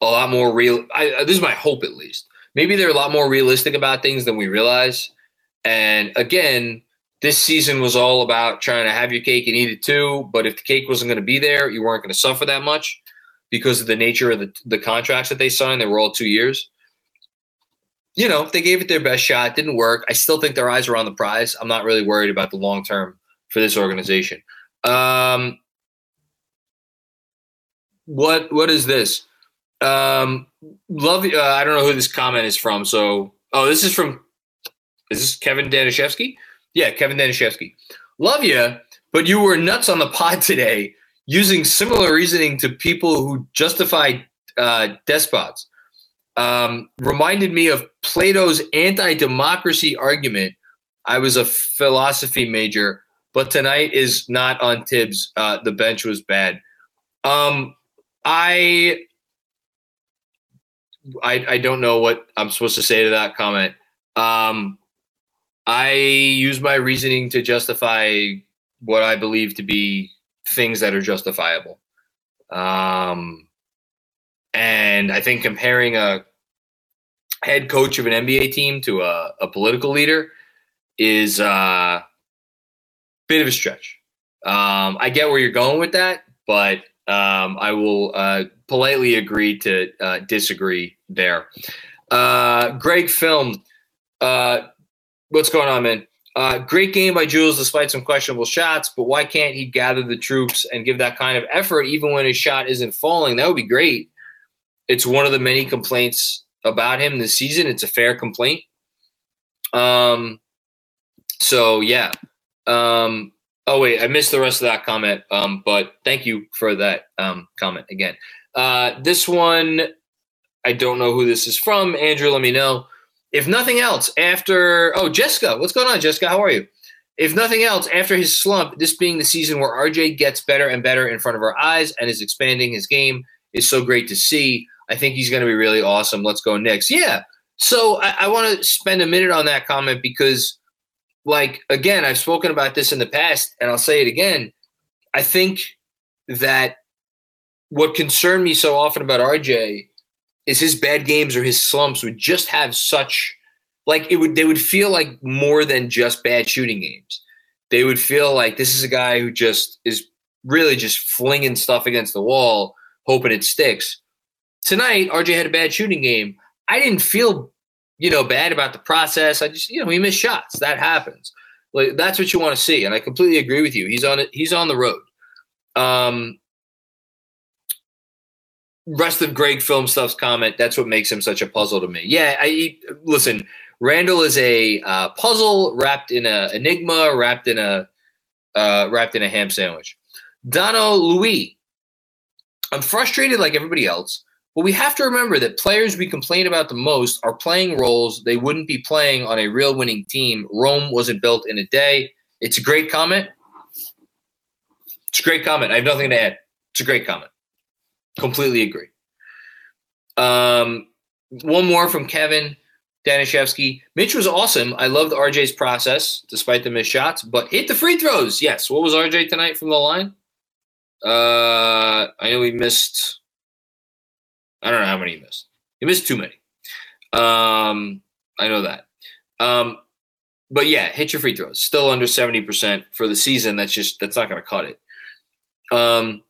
a lot more real. I, this is my hope, at least. Maybe they're a lot more realistic about things than we realize. And again, this season was all about trying to have your cake and eat it too. But if the cake wasn't going to be there, you weren't going to suffer that much because of the nature of the, the contracts that they signed. They were all two years you know, they gave it their best shot. Didn't work. I still think their eyes are on the prize. I'm not really worried about the long term for this organization. Um, what what is this? Um, love. Uh, I don't know who this comment is from. So, oh, this is from. Is this Kevin Danishevsky? Yeah, Kevin Danishevsky. Love you, but you were nuts on the pod today, using similar reasoning to people who justify uh, despots um, reminded me of Plato's anti democracy argument. I was a philosophy major, but tonight is not on Thibs. Uh, the bench was bad. Um, I, I, I don't know what I'm supposed to say to that comment. Um, I use my reasoning to justify what I believe to be things that are justifiable. Um, and I think comparing a head coach of an NBA team to a, a political leader is a uh, bit of a stretch. Um, I get where you're going with that, but um, I will uh, politely agree to uh, disagree there. Uh, Greg Film, uh, what's going on, man? Uh, great game by Jules despite some questionable shots, but why can't he gather the troops and give that kind of effort even when his shot isn't falling? That would be great. It's one of the many complaints about him this season. It's a fair complaint. Um, so yeah. Um, oh wait, I missed the rest of that comment. Um, but thank you for that um, comment again. Uh, this one, I don't know who this is from. Andrew, let me know. If nothing else, after oh Jessica, what's going on, Jessica? How are you? If nothing else, after his slump, this being the season where RJ gets better and better in front of our eyes and is expanding his game is so great to see. I think he's going to be really awesome. Let's go Knicks. Yeah. So I, I want to spend a minute on that comment because, like, again, I've spoken about this in the past and I'll say it again. I think that what concerned me so often about RJ is his bad games or his slumps would just have such like it would they would feel like more than just bad shooting games. They would feel like this is a guy who just is really just flinging stuff against the wall, hoping it sticks tonight, RJ had a bad shooting game. I didn't feel, you know, bad about the process. I just, you know, he missed shots. That happens. Like that's what you want to see, and I completely agree with you. He's on it. He's on the road. Um, rest of Greg Film Stuff's comment. That's what makes him such a puzzle to me. Yeah, I listen. Randle is a uh, puzzle wrapped in a enigma, wrapped in a uh, wrapped in a ham sandwich. Dono Louis. I'm frustrated like everybody else, but we have to remember that players we complain about the most are playing roles they wouldn't be playing on a real winning team. Rome wasn't built in a day. It's a great comment. It's a great comment. I have nothing to add. It's a great comment. Completely agree. Um, one more from Kevin Danishevsky. Mitch was awesome. I loved RJ's process despite the missed shots, but hit the free throws. Yes. What was RJ tonight from the line? Uh, I know he missed. I don't know how many he missed. He missed too many. Um, I know that. Um, but yeah, hit your free throws. Still under seventy percent for the season. That's just that's not going to cut it. Um,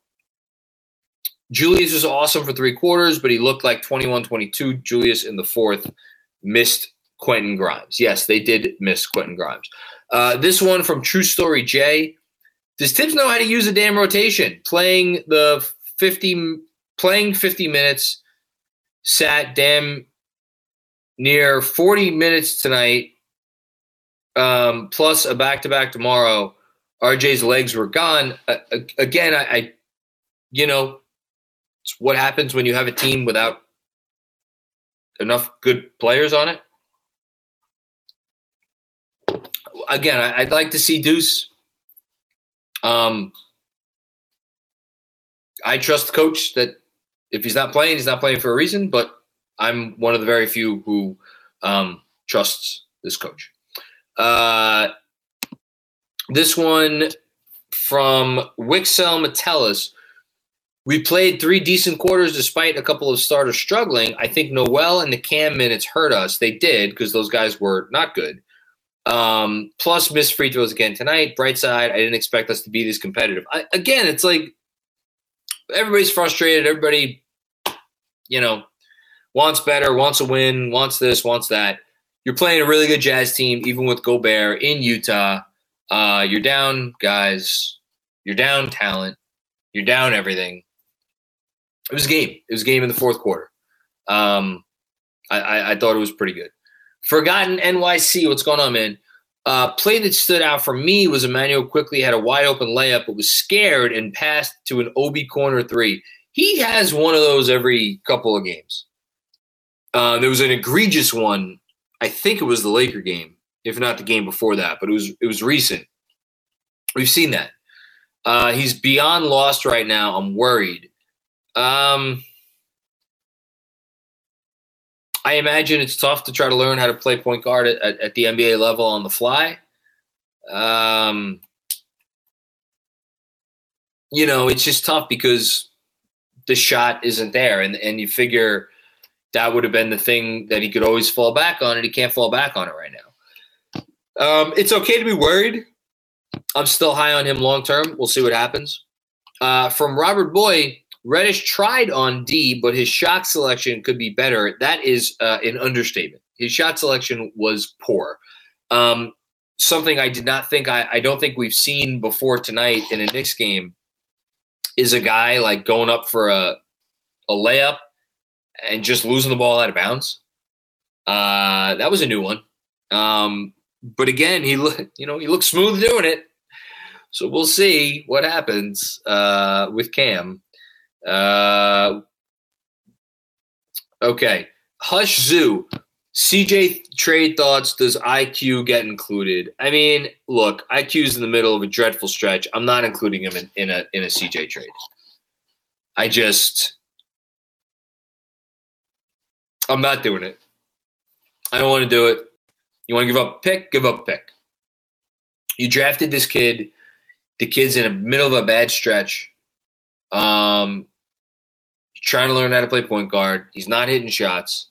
Julius was awesome for three quarters, but he looked like 21-22. Julius in the fourth missed Quentin Grimes. Yes, they did miss Quentin Grimes. Uh, this one from True Story J. Does Thibs know how to use a damn rotation? Playing the 50 playing 50 minutes, sat damn near 40 minutes tonight, um, plus a back to back tomorrow. RJ's legs were gone. Uh, again, I, I, you know, it's what happens when you have a team without enough good players on it. Again, I, would like to see Deuce. Um, I trust the coach that if he's not playing, he's not playing for a reason. But I'm one of the very few who um, trusts this coach. Uh, this one from Wixel Metellus. We played three decent quarters despite a couple of starters struggling. I think Noel and the Cam minutes hurt us. They did because those guys were not good. Um, plus, missed free throws again tonight. Bright side, I didn't expect us to be this competitive. I, again, it's like everybody's frustrated. Everybody, you know, wants better, wants a win, wants this, wants that. You're playing a really good Jazz team, even with Gobert in Utah. Uh, you're down, guys. You're down talent. You're down everything. It was a game. It was a game in the fourth quarter. Um, I, I, I thought it was pretty good. Forgotten NYC. What's going on, man? Uh, play that stood out for me was Immanuel Quickley had a wide open layup, but was scared and passed to an Obi corner three. He has one of those every couple of games. Uh, there was an egregious one. I think it was the Laker game, if not the game before that, but it was it was recent. We've seen that. Uh, he's beyond lost right now. I'm worried. Um, I imagine it's tough to try to learn how to play point guard at, at, at the NBA level on the fly. Um, you know, it's just tough because the shot isn't there, and and you figure that would have been the thing that he could always fall back on, and he can't fall back on it right now. Um, it's okay to be worried. I'm still high on him long term. We'll see what happens. Uh, from Robert Boy, Reddish tried on D, but his shot selection could be better. That is uh, an understatement. His shot selection was poor. Um, something I did not think I, I don't think we've seen before tonight in a Knicks game is a guy like going up for a a layup and just losing the ball out of bounds. Uh, that was a new one. Um, but again, he look you know he looks smooth doing it. So we'll see what happens uh, with Cam. Uh, okay. Hush Zoo. CJ trade thoughts. Does IQ get included? I mean, look, IQ's in the middle of a dreadful stretch. I'm not including him in, in a in a CJ trade. I just I'm not doing it. I don't want to do it. You want to give up a pick? Give up a pick. You drafted this kid. The kid's in the middle of a bad stretch. Um, trying to learn how to play point guard. He's not hitting shots.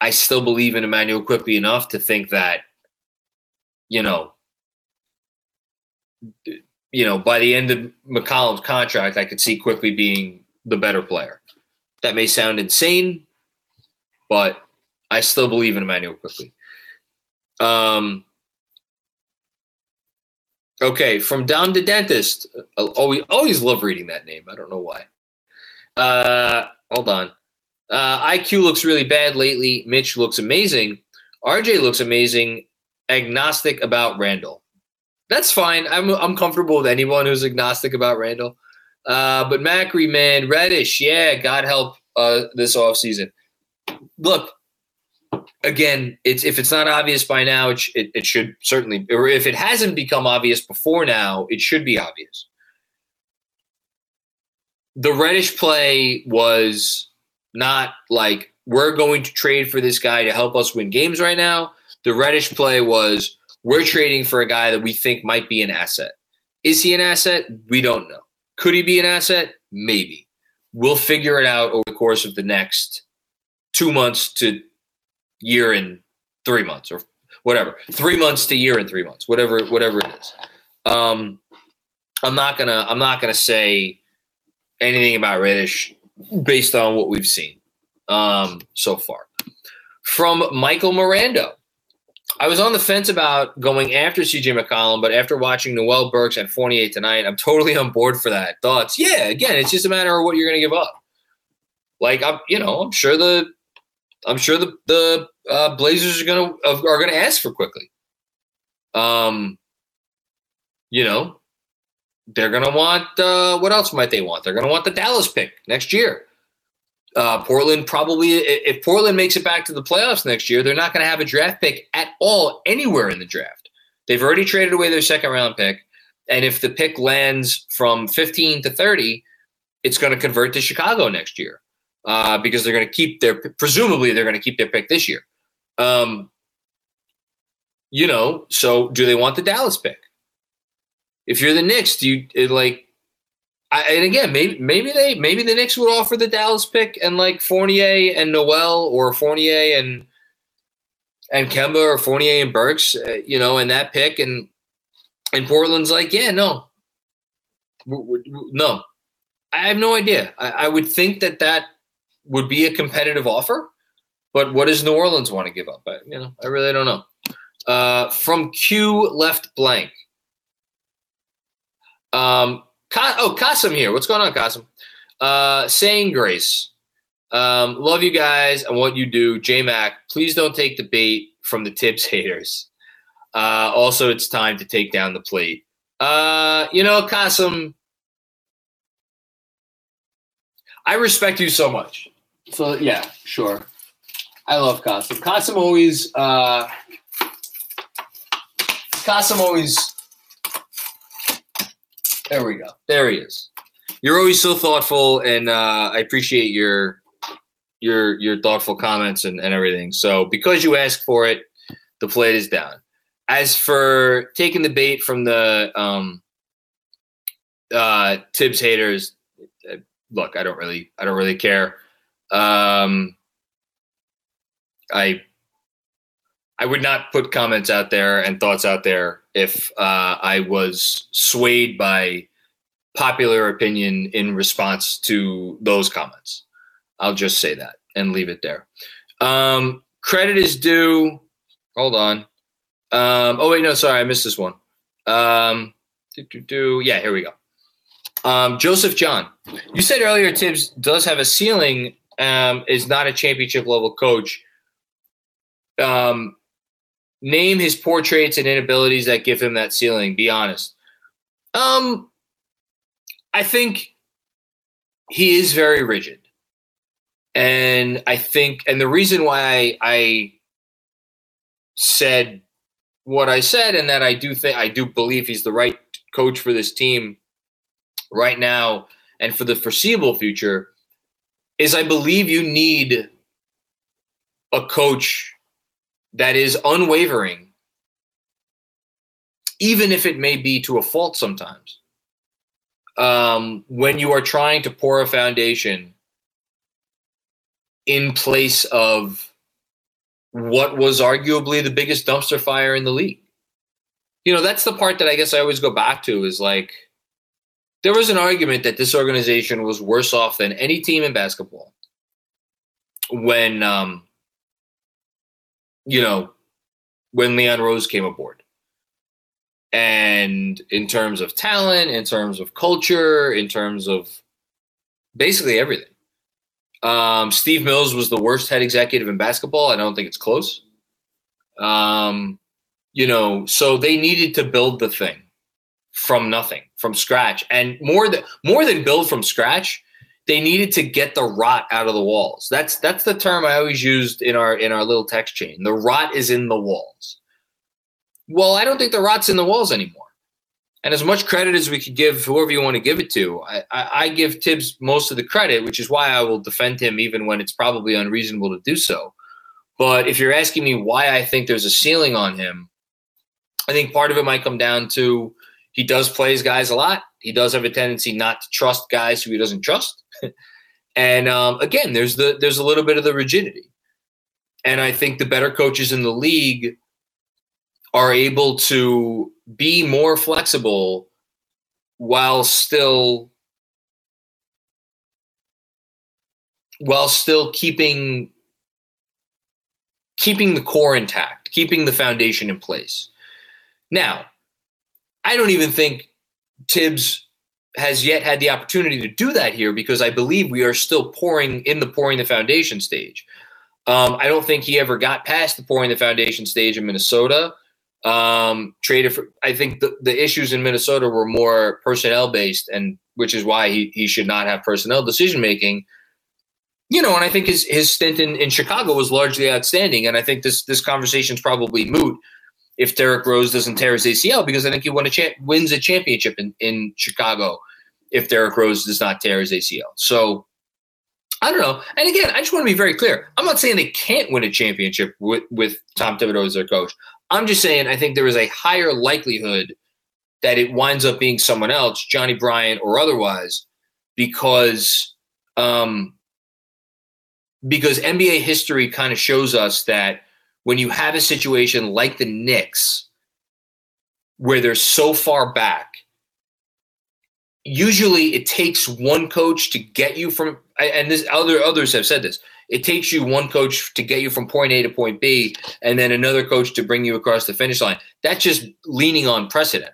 I still believe in Immanuel Quickley enough to think that, you know, you know, by the end of McCollum's contract, I could see Quickley being the better player. That may sound insane, but I still believe in Immanuel Quickley. Um, okay, from Down to Dentist. Always, always love reading that name. I don't know why. Uh, hold on. Uh, IQ looks really bad lately. Mitch looks amazing. RJ looks amazing. Agnostic about Randle. That's fine. I'm I'm comfortable with anyone who's agnostic about Randle. Uh, but Macri, man, Reddish, yeah, God help uh, this offseason. Look, again, it's if it's not obvious by now, it, it, it should certainly, or if it hasn't become obvious before now, it should be obvious. The Reddish play was not like we're going to trade for this guy to help us win games right now. The Reddish play was we're trading for a guy that we think might be an asset. Is he an asset? We don't know. Could he be an asset? Maybe. We'll figure it out over the course of the next two months to year and three months or whatever. Three months to year and three months, whatever, whatever it is. Um, I'm not gonna I'm not gonna say anything about Reddish based on what we've seen um, so far. From Michael Miranda. I was on the fence about going after CJ McCollum, but after watching Noel Burks at 48 tonight, I'm totally on board for that. Thoughts? Yeah, again, it's just a matter of what you're going to give up. Like I'm, you know, I'm sure the, I'm sure the the uh, Blazers are going to are to ask for Quickley. Um, you know, they're to want uh, what else might they want? They're to want the Dallas pick next year. Uh, Portland probably, if Portland makes it back to the playoffs next year, they're not to have a draft pick at all anywhere in the draft. They've already traded away their second round pick. And if the pick lands from 15 to 30, it's going to convert to Chicago next year uh, because they're going to keep their, presumably, they're going to keep their pick this year. Um, you know, so do they want the Dallas pick? If you're the Knicks, do you it, like I, and again, maybe maybe they maybe the Knicks would offer the Dallas pick and like Fournier and Noel or Fournier and and Kemba or Fournier and Burks, uh, you know, and that pick and and Portland's like, yeah, no, no, I have no idea. I, I would think that that would be a competitive offer, but what does New Orleans want to give up? I, you know, I really don't know. Uh, from Q left blank. Um, oh, Kasim here. What's going on, Kasim? Uh, saying grace. Um, love you guys and what you do. J Mac, please don't take the bait from the Thibs haters. Uh, also, it's time to take down the plate. Uh, you know, Kasim, I respect you so much. So yeah, sure. I love Kasim. Kasim always uh always there we go. There he is. You're always so thoughtful, and uh, I appreciate your your your thoughtful comments and, and everything. So because you asked for it, the plate is down. As for taking the bait from the um, uh, Thibs haters, uh, look, I don't really, I don't really care. Um, I I would not put comments out there and thoughts out there if uh, I was swayed by popular opinion in response to those comments. I'll just say that and leave it there. Um, credit is due. Hold on. Um, oh wait, no, sorry, I missed this one. Um, do, do, do. Yeah, here we go. Um, Joseph John, you said earlier Thibs does have a ceiling. Um, is not a championship level coach. Um, name his poor traits and inabilities that give him that ceiling. Be honest. Um, I think he is very rigid, and I think, and the reason why I, I said what I said, and that I do think I do believe he's the right coach for this team right now and for the foreseeable future, is I believe you need a coach that is unwavering, even if it may be to a fault sometimes. Um, when you are trying to pour a foundation in place of what was arguably the biggest dumpster fire in the league. You know, that's the part that I guess I always go back to is like there was an argument that this organization was worse off than any team in basketball when um, you know, when Leon Rose came aboard. And in terms of talent, in terms of culture, in terms of basically everything. Um, Steve Mills was the worst head executive in basketball. I don't think it's close. Um, you know, so they needed to build the thing from nothing, from scratch, and more than more than build from scratch. They needed to get the rot out of the walls. That's that's the term I always used in our in our little text chain. The rot is in the walls. Well, I don't think the rot's in the walls anymore. And as much credit as we could give whoever you want to give it to, I, I, I, give Thibs most of the credit, which is why I will defend him even when it's probably unreasonable to do so. But if you're asking me why I think there's a ceiling on him, I think part of it might come down to he does play his guys a lot. He does have a tendency not to trust guys who he doesn't trust. and um, again, there's the there's a little bit of the rigidity. And I think the better coaches in the league are able to be more flexible while still while still keeping keeping the core intact, keeping the foundation in place. Now, I don't even think Thibs has yet had the opportunity to do that here because I believe we are still pouring in the pouring the foundation stage. Um, I don't think he ever got past the pouring the foundation stage in Minnesota. Um, traded for, I think the, the issues in Minnesota were more personnel based, and which is why he, he should not have personnel decision making. You know, and I think his his stint in, in Chicago was largely outstanding, and I think this this conversation is probably moot if Derrick Rose doesn't tear his ACL because I think he won a cha- wins a championship in, in Chicago if Derrick Rose does not tear his ACL. So I don't know. And again, I just want to be very clear. I'm not saying they can't win a championship with, with Tom Thibodeau as their coach. I'm just saying I think there is a higher likelihood that it winds up being someone else, Johnnie Bryant or otherwise, because um, because NBA history kind of shows us that when you have a situation like the Knicks, where they're so far back, usually it takes one coach to get you from and this other others have said this it takes you one coach to get you from point A to point B, and then another coach to bring you across the finish line. That's just leaning on precedent.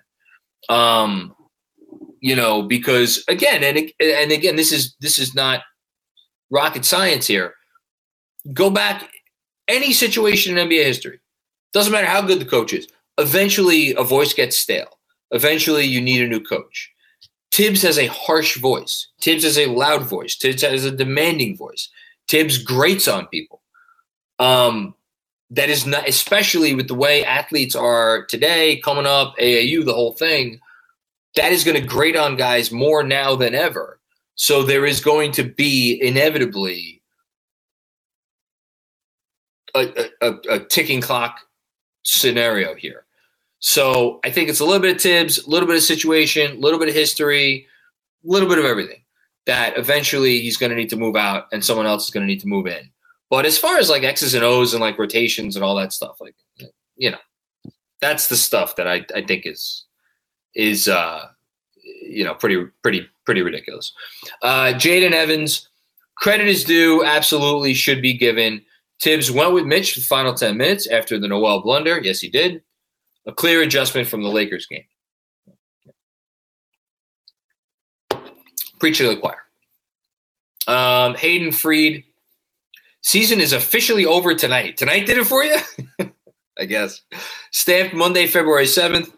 Um, you know, because again, and and again, this is this is not rocket science here. Go back any situation in NBA history. Doesn't matter how good the coach is. Eventually, a voice gets stale. Eventually, you need a new coach. Thibs has a harsh voice. Thibs has a loud voice. Thibs has a demanding voice. Thibs grates on people. Um, that is not, especially with the way athletes are today, coming up, AAU, the whole thing. That is going to grate on guys more now than ever. So there is going to be inevitably a, a, a ticking clock scenario here. So I think it's a little bit of Thibs, a little bit of situation, a little bit of history, a little bit of everything that eventually he's going to need to move out and someone else is going to need to move in. But as far as like X's and O's and like rotations and all that stuff, like you know, that's the stuff that I, I think is is uh you know pretty pretty pretty ridiculous. Uh Jaden Evans, credit is due, absolutely should be given. Thibs went with Mitch for the final 10 minutes after the Noel blunder. Yes, he did. A clear adjustment from the Lakers game. Preach to the choir. Um, Hayden Freed. Season is officially over tonight. Tonight did it for you? I guess. Stamped Monday, February 7th.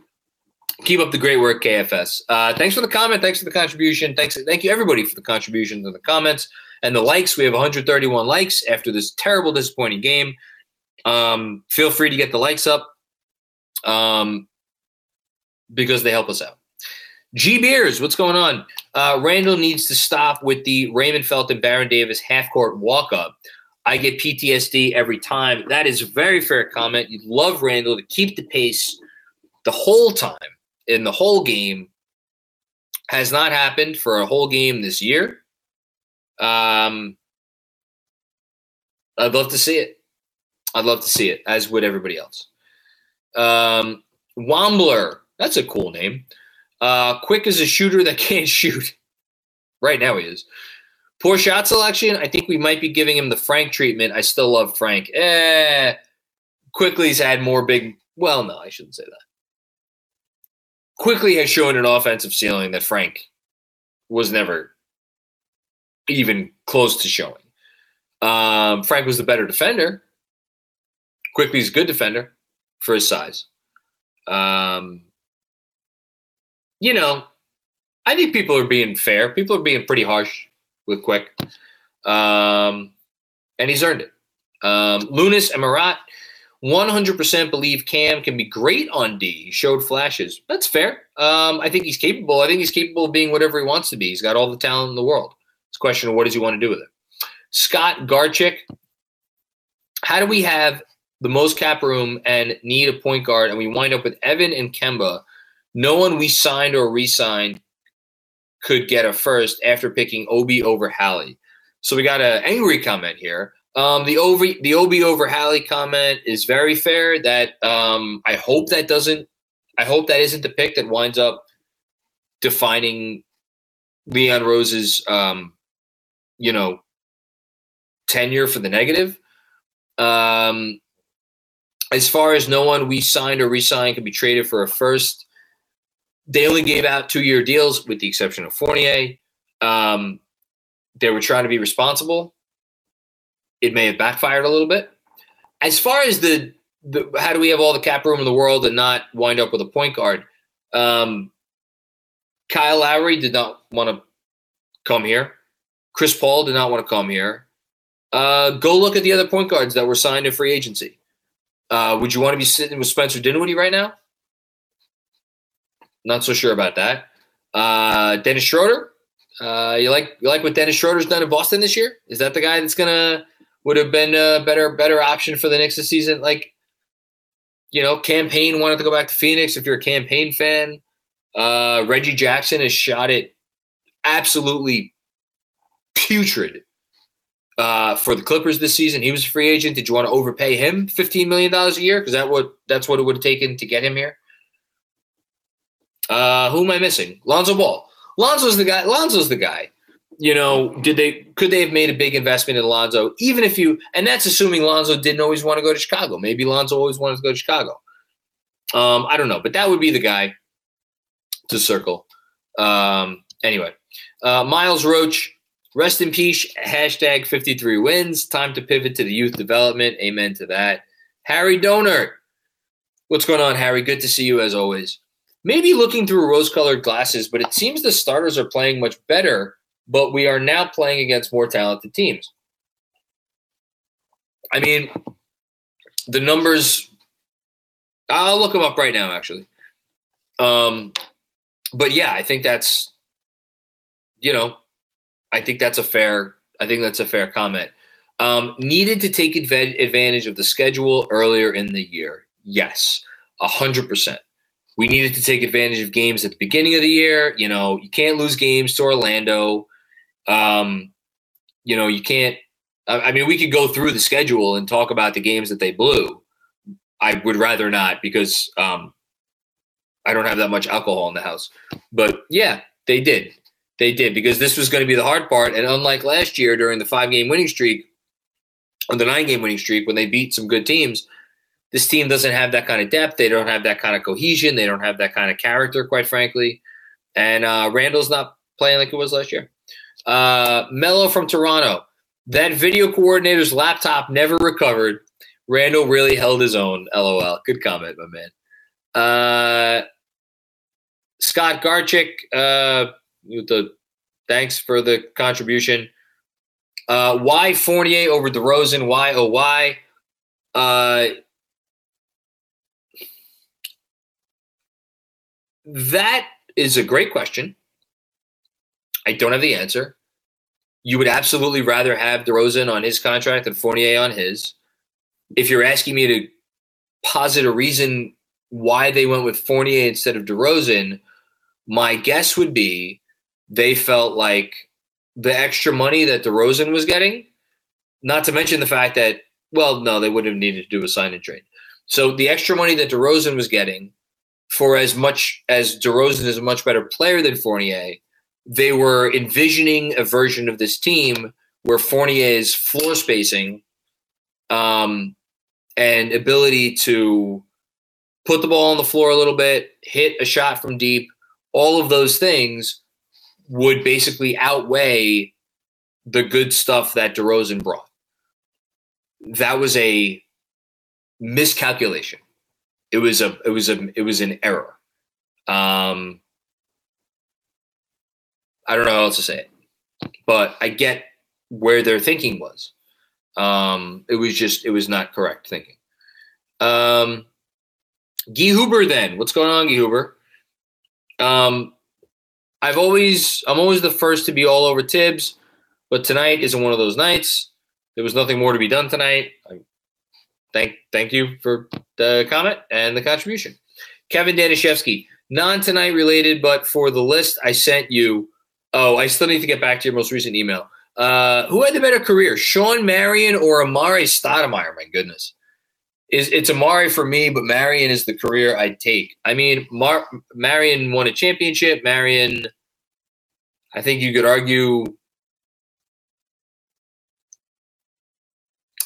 Keep up the great work, KFS. Uh, thanks for the comment. Thanks for the contribution. Thanks, thank you everybody for the contributions and the comments and the likes. We have 131 likes after this terrible, disappointing game. Um, feel free to get the likes up um, because they help us out. G Beers, what's going on? Uh, Randle needs to stop with the Raymond Felton Baron Davis half court walk up. I get PTSD every time. That is a very fair comment. You'd love Randle to keep the pace the whole time in the whole game. Has not happened for a whole game this year. Um, I'd love to see it. I'd love to see it, as would everybody else. Um, that's a cool name. Uh, quick as a shooter that can't shoot. right now he is. Poor shot selection. I think we might be giving him the Frank treatment. I still love Frank. Eh, Quickley's had more big. Well, no, I shouldn't say that. Quickley has shown an offensive ceiling that Frank was never even close to showing. Um, Frank was the better defender, Quickley's a good defender for his size. Um, you know, I think people are being fair. People are being pretty harsh with Quick. Um, and he's earned it. Um, Lunas and Marat, 100% believe Cam can be great on D. He showed flashes. That's fair. Um, I think he's capable. I think he's capable of being whatever he wants to be. He's got all the talent in the world. Question of what does he want to do with it. Scott Garchick, how do we have the most cap room and need a point guard, and we wind up with Evan and Kemba? No one we signed or re-signed could get a first after picking Obi over Hallie. So we got an angry comment here. Um, the over the Obi over Hallie comment is very fair. That um, I hope that doesn't. I hope that isn't the pick that winds up defining Leon Rose's, um, you know, tenure for the negative. Um, as far as no one we signed or re-signed can be traded for a first, they only gave out two-year deals with the exception of Fournier. Um, they were trying to be responsible. It may have backfired a little bit. As far as the, the how do we have all the cap room in the world and not wind up with a point guard? Um, Kyle Lowry did not want to come here. Chris Paul did not want to come here. Uh, go look at the other point guards that were signed in free agency. Uh, would you want to be sitting with Spencer Dinwiddie right now? Not so sure about that. Uh, Dennis Schroeder, uh, you like you like what Dennis Schroeder's done in Boston this year? Is that the guy that's gonna would have been a better better option for the Knicks this season? Like, you know, Cam Payne wanted to go back to Phoenix. If you're a Cam Payne fan, uh, Reggie Jackson has shot it absolutely putrid uh, for the Clippers this season. He was a free agent. Did you want to overpay him fifteen million dollars a year? Because that would that's what it would have taken to get him here. Uh, who am I missing? Lonzo Ball. Lonzo's the guy. Lonzo's the guy. You know, did they could they have made a big investment in Lonzo? Even if you and that's assuming Lonzo didn't always want to go to Chicago. Maybe Lonzo always wanted to go to Chicago. Um, I don't know, but that would be the guy to circle. Um, anyway, uh, Miles Roach, rest in peace. Hashtag 53 wins. Time to pivot to the youth development. Amen to that. Harry Donor. What's going on, Harry? Good to see you as always maybe looking through rose colored glasses, but it seems the starters are playing much better, but we are now playing against more talented teams. I mean, the numbers, I'll look them up right now, actually. Um, but yeah, I think that's, you know, I think that's a fair, I think that's a fair comment. Um, needed to take advantage of the schedule earlier in the year. Yes, hundred percent we needed to take advantage of games at the beginning of the year. You know, you can't lose games to Orlando. Um, you know, you can't. I mean, we could go through the schedule and talk about the games that they blew. I would rather not because um, I don't have that much alcohol in the house. But yeah, they did. They did because this was going to be the hard part. And unlike last year during the five game winning streak, or the nine game winning streak, when they beat some good teams, this team doesn't have that kind of depth. They don't have that kind of cohesion. They don't have that kind of character, quite frankly. And uh, Randle's not playing like it was last year. Uh, Mello from Toronto. That video coordinator's laptop never recovered. Randle really held his own. LOL. Good comment, my man. Uh, Scott Garchick, uh, the thanks for the contribution. Uh, why Fournier over DeRozan? Why oh why? Uh, That is a great question. I don't have the answer. You would absolutely rather have DeRozan on his contract than Fournier on his. If you're asking me to posit a reason why they went with Fournier instead of DeRozan, my guess would be they felt like the extra money that DeRozan was getting, not to mention the fact that, well, no, they wouldn't have needed to do a sign and trade. So the extra money that DeRozan was getting for as much as DeRozan is a much better player than Fournier, they were envisioning a version of this team where Fournier's floor spacing um, and ability to put the ball on the floor a little bit, hit a shot from deep, all of those things would basically outweigh the good stuff that DeRozan brought. That was a miscalculation. It was a it was a it was an error. Um, I don't know how else to say it, but I get where their thinking was. Um, it was just it was not correct thinking. Um, Guy Huber, then what's going on, Guy Huber? Um, I've always I'm always the first to be all over Thibs, but tonight isn't one of those nights. There was nothing more to be done tonight. I thank thank you for the comment and the contribution. Kevin Danishevsky, non tonight related, but for the list I sent you. Oh, I still need to get back to your most recent email. Uh, who had the better career, Shawn Marion or Amar'e Stoudemire? My goodness, is it's Amar'e for me, but Marion is the career I'd take. I mean, Mar- Marion won a championship. Marion, I think you could argue.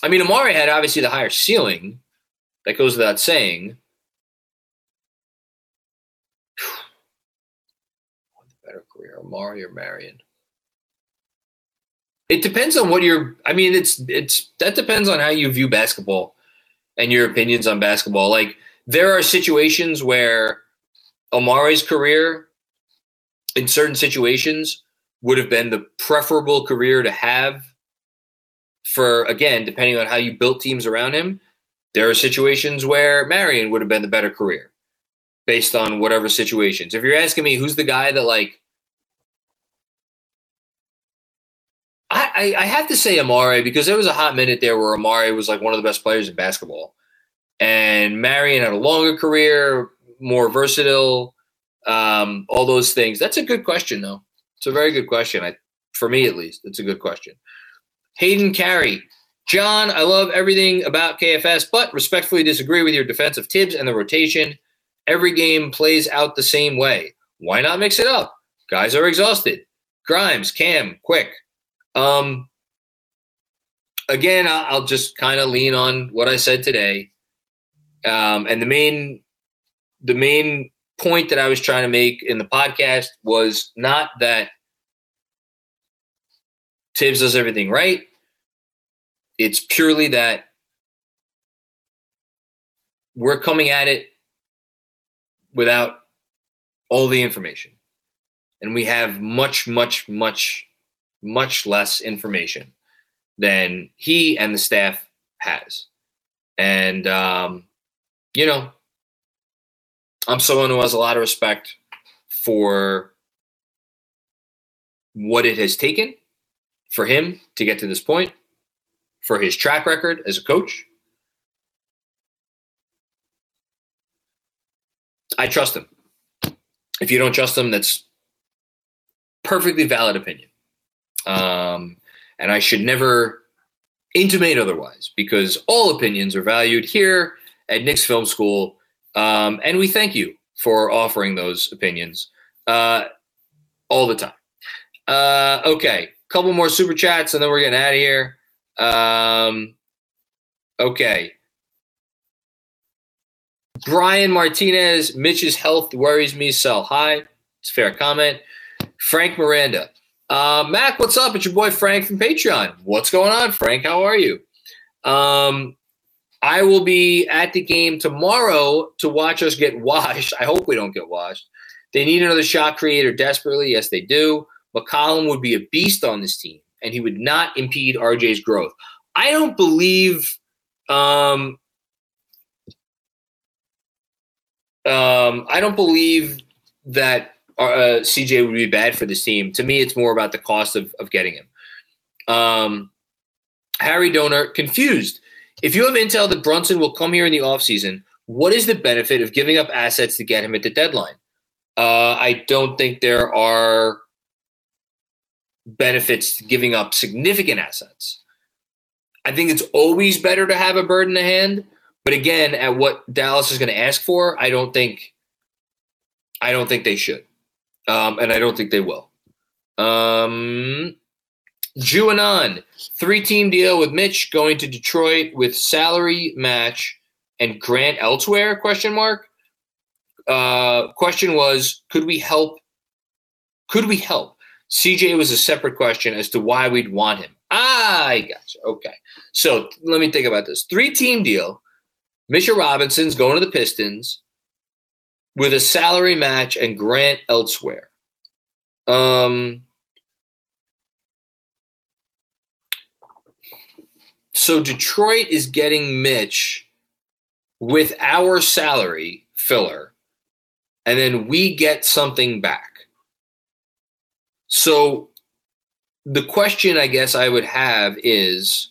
I mean, Amar'e had obviously the higher ceiling. That goes without saying. The better career, Amar'e or Marion? It depends on what you're. I mean, it's it's that depends on how you view basketball and your opinions on basketball. Like there are situations where Amar'e's career, in certain situations, would have been the preferable career to have. For again, depending on how you built teams around him, there are situations where Marion would have been the better career based on whatever situations. If you're asking me who's the guy that like I, I, have to say Amar'e because there was a hot minute there where Amar'e was like one of the best players in basketball. And Marion had a longer career, more versatile, um, all those things. That's a good question, though. It's a very good question. I, for me, at least, it's a good question. Hayden Carey, John, I love everything about KFS, but respectfully disagree with your defense of Thibs and the rotation. Every game plays out the same way. Why not mix it up? Guys are exhausted. Grimes, Cam, Quick. Um, again, I'll just kind of lean on what I said today. Um, and the main, the main point that I was trying to make in the podcast was not that Thibs does everything right. It's purely that we're coming at it without all the information. And we have much, much, much, much less information than he and the staff has. And, um, you know, I'm someone who has a lot of respect for what it has taken for him to get to this point for his track record as a coach. I trust him. If you don't trust him, that's perfectly valid opinion. Um, and I should never intimate otherwise because all opinions are valued here at Knicks Film School. Um, and we thank you for offering those opinions uh, all the time. Uh, okay, couple more super chats and then we're getting out of here. Um, okay. Brian Martinez, Mitch's health worries me. Sell high. It's fair comment. Frank Miranda. Uh, Mac, what's up? It's your boy Frank from Patreon. What's going on, Frank? How are you? Um, I will be at the game tomorrow to watch us get washed. I hope we don't get washed. They need another shot creator desperately. Yes, they do. McCollum would be a beast on this team and he would not impede RJ's growth. I don't believe um, um, I don't believe that uh, CJ would be bad for this team. To me, it's more about the cost of, of getting him. Um, Harry Donor, confused. If you have intel that Brunson will come here in the offseason, what is the benefit of giving up assets to get him at the deadline? Uh, I don't think there are benefits to giving up significant assets. I think it's always better to have a bird in the hand, but again, at what Dallas is going to ask for, I don't think I don't think they should. Um, and I don't think they will. Um Juanon, three team deal with Mitch going to Detroit with salary match and grant elsewhere? Question mark. Uh, question was, could we help? Could we help? CJ was a separate question as to why we'd want him. Ah, I gotcha. Okay. So let me think about this. Three team deal. Mitchell Robinson's going to the Pistons with a salary match and Grant elsewhere. Um, so Detroit is getting Mitch with our salary filler, and then we get something back. So the question I guess I would have is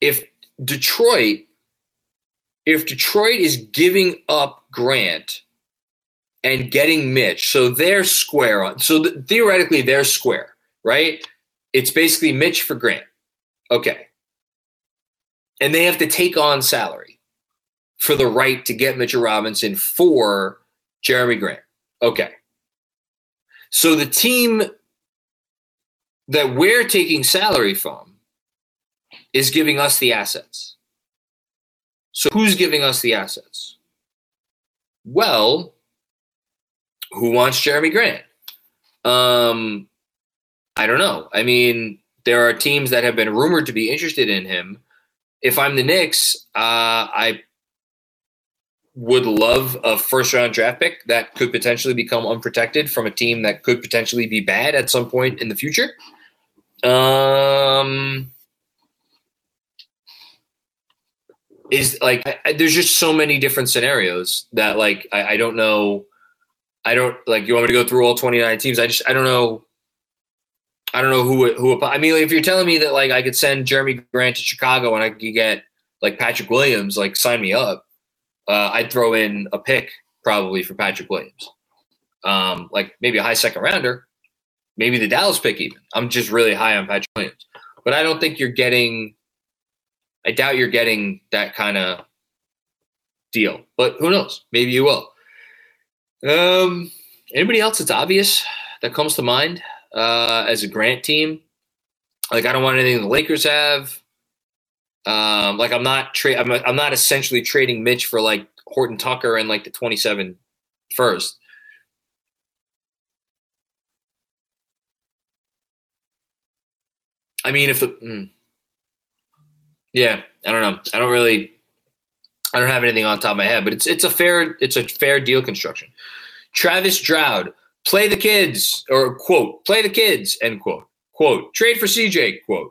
if Detroit if Detroit is giving up Grant and getting Mitch, so they're square on. So th- theoretically, they're square, right? It's basically Mitch for Grant. Okay. And they have to take on salary for the right to get Mitchell Robinson for Jerami Grant. Okay. So the team that we're taking salary from is giving us the assets. So who's giving us the assets? Well, who wants Jerami Grant? Um, I don't know. I mean, there are teams that have been rumored to be interested in him. If I'm the Knicks, uh, I would love a first round draft pick that could potentially become unprotected from a team that could potentially be bad at some point in the future. Um, is like I, there's just so many different scenarios that like I, I, don't know. I don't like you want me to go through all 29 teams. I just I don't know. I don't know who who. I mean, if you're telling me that like I could send Jerami Grant to Chicago and I could get like Patrick Williams, like sign me up. Uh, I'd throw in a pick probably for Patrick Williams, um, like maybe a high second rounder, maybe the Dallas pick even. I'm just really high on Patrick Williams, but I don't think you're getting I doubt you're getting that kind of deal, but who knows? Maybe you will. Um, anybody else that's obvious that comes to mind uh, as a Grant team? Like I don't want anything the Lakers have. Um, like I'm not tra- I'm, I'm not essentially trading Mitch for like Horton Tucker and like the 27 first. I mean, if the mm, yeah, I don't know. I don't really. I don't have anything on top of my head, but it's it's a fair it's a fair deal construction. Travis Droud, play the kids, or quote, play the kids, end quote. Quote, trade for CJ, quote.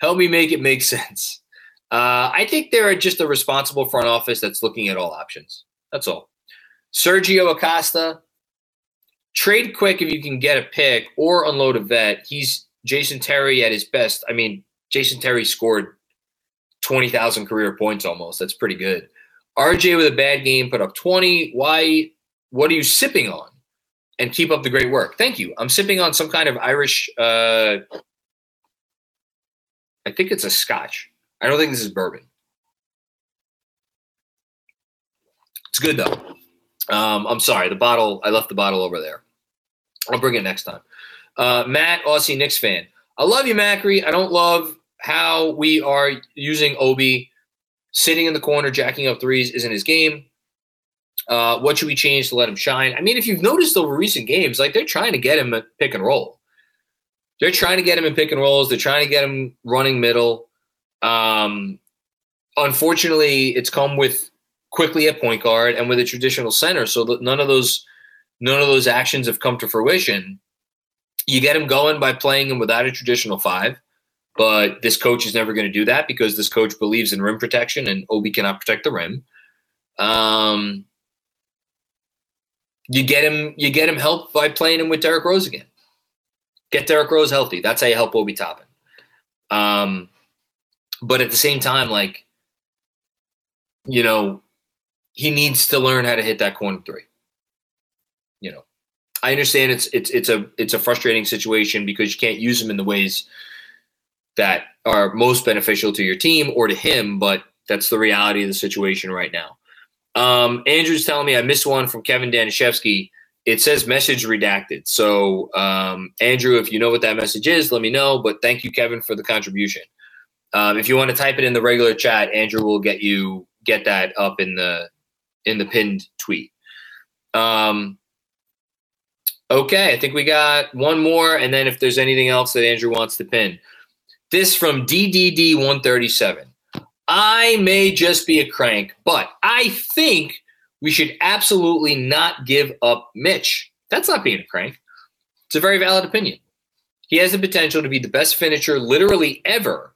Help me make it make sense. Uh, I think they're just a responsible front office that's looking at all options. That's all. Sergio Acosta, trade quick if you can get a pick or unload a vet. He's Jason Terry at his best. I mean, Jason Terry scored 20,000 career points almost. That's pretty good. RJ with a bad game put up 20. Why? What are you sipping on? And keep up the great work. Thank you. I'm sipping on some kind of Irish. Uh, I think it's a Scotch. I don't think this is bourbon. It's good though. Um, I'm sorry. The bottle. I left the bottle over there. I'll bring it next time. Uh, Matt, Aussie Knicks fan. I love you, Macri. I don't love how we are using Obi sitting in the corner, jacking up threes isn't his game. Uh, what should we change to let him shine? I mean, if you've noticed over recent games, like they're trying to get him at pick and roll. They're trying to get him in pick and rolls. They're trying to get him running middle. Um, unfortunately, it's come with Quickley at point guard and with a traditional center, so that none of those none of those actions have come to fruition. You get him going by playing him without a traditional five. But this coach is never going to do that because this coach believes in rim protection and Obi cannot protect the rim. Um, you get him you get him help by playing him with Derrick Rose again. Get Derrick Rose healthy. That's how you help Obi Toppin. Um, but at the same time, like, you know, he needs to learn how to hit that corner three. You know, I understand it's it's it's a it's a frustrating situation because you can't use him in the ways that are most beneficial to your team or to him, but that's the reality of the situation right now. Um, Andrew's telling me I missed one from Kevin Danishevsky. It says message redacted. So, um, Andrew, if you know what that message is, let me know. But thank you, Kevin, for the contribution. Um, if you want to type it in the regular chat, Andrew will get you get that up in the in the pinned tweet. Um, okay, I think we got one more, and then if there's anything else that Andrew wants to pin, this from DDD 137. I may just be a crank, but I think we should absolutely not give up Mitch. That's not being a crank. It's a very valid opinion. He has the potential to be the best finisher literally ever.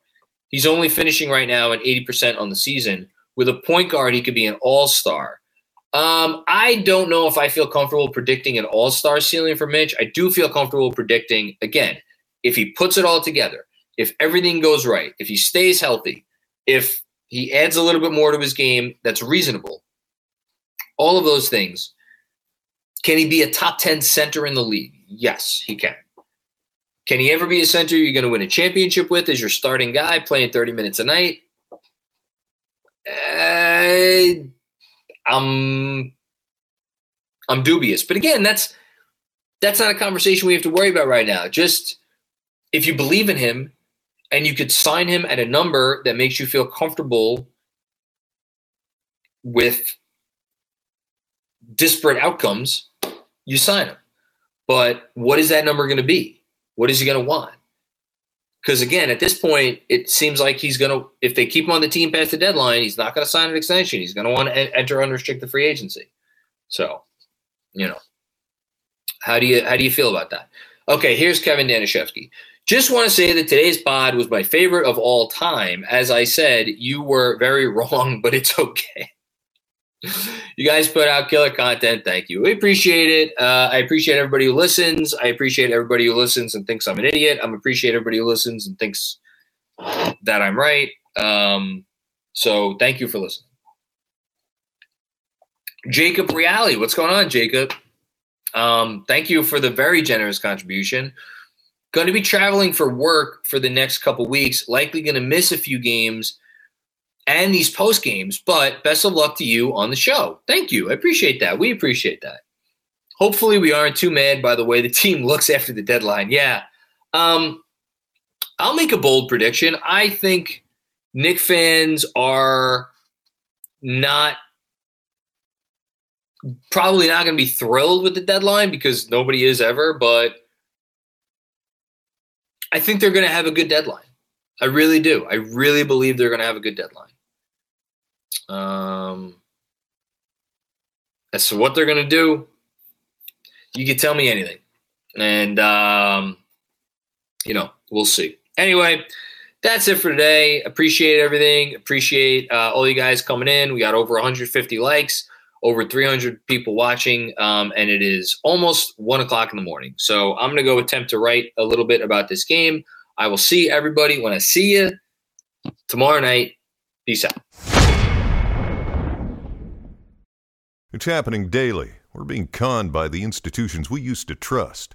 He's only finishing right now at 80% on the season. With a point guard, he could be an all star. Um, I don't know if I feel comfortable predicting an all star ceiling for Mitch. I do feel comfortable predicting, again, if he puts it all together, if everything goes right, if he stays healthy, if he adds a little bit more to his game that's reasonable, all of those things. Can he be a top 10 center in the league? Yes, he can. Can he ever be a center you're going to win a championship with as your starting guy playing 30 minutes a night? Uh, I'm I'm dubious. But again, that's that's not a conversation we have to worry about right now. Just if you believe in him and you could sign him at a number that makes you feel comfortable with disparate outcomes, you sign him. But what is that number going to be? What is he going to want? Because again, at this point, it seems like he's going to, if they keep him on the team past the deadline, he's not going to sign an extension. He's going to want to enter unrestricted free agency. So, you know, how do you how do you feel about that? Okay, here's Kevin Danishevsky. Just want to say that today's pod was my favorite of all time. As I said, you were very wrong, but it's okay you guys put out killer content. Thank you. We appreciate it. Uh, I appreciate everybody who listens. I appreciate everybody who listens and thinks I'm an idiot. I appreciate everybody who listens and thinks that I'm right. Um, so thank you for listening. Jacob Reale, what's going on, Jacob? Um, thank you for the very generous contribution. Going to be traveling for work for the next couple weeks. Likely going to miss a few games and these post games. But best of luck to you on the show. Thank you. I appreciate that. We appreciate that. Hopefully, we aren't too mad by the way the team looks after the deadline. Yeah. Um, I'll make a bold prediction. I think Knick fans are not probably not going to be thrilled with the deadline because nobody is ever, but I think they're going to have a good deadline. I really do. I really believe they're going to have a good deadline. Um, as to what they're going to do, you can tell me anything. And, um, you know, we'll see. Anyway, that's it for today. Appreciate everything. Appreciate uh, all you guys coming in. We got over 150 likes, over 300 people watching, um, and it is almost one o'clock in the morning. So I'm going to go attempt to write a little bit about this game. I will see everybody when I see you tomorrow night. Peace out. It's happening daily. We're being conned by the institutions we used to trust.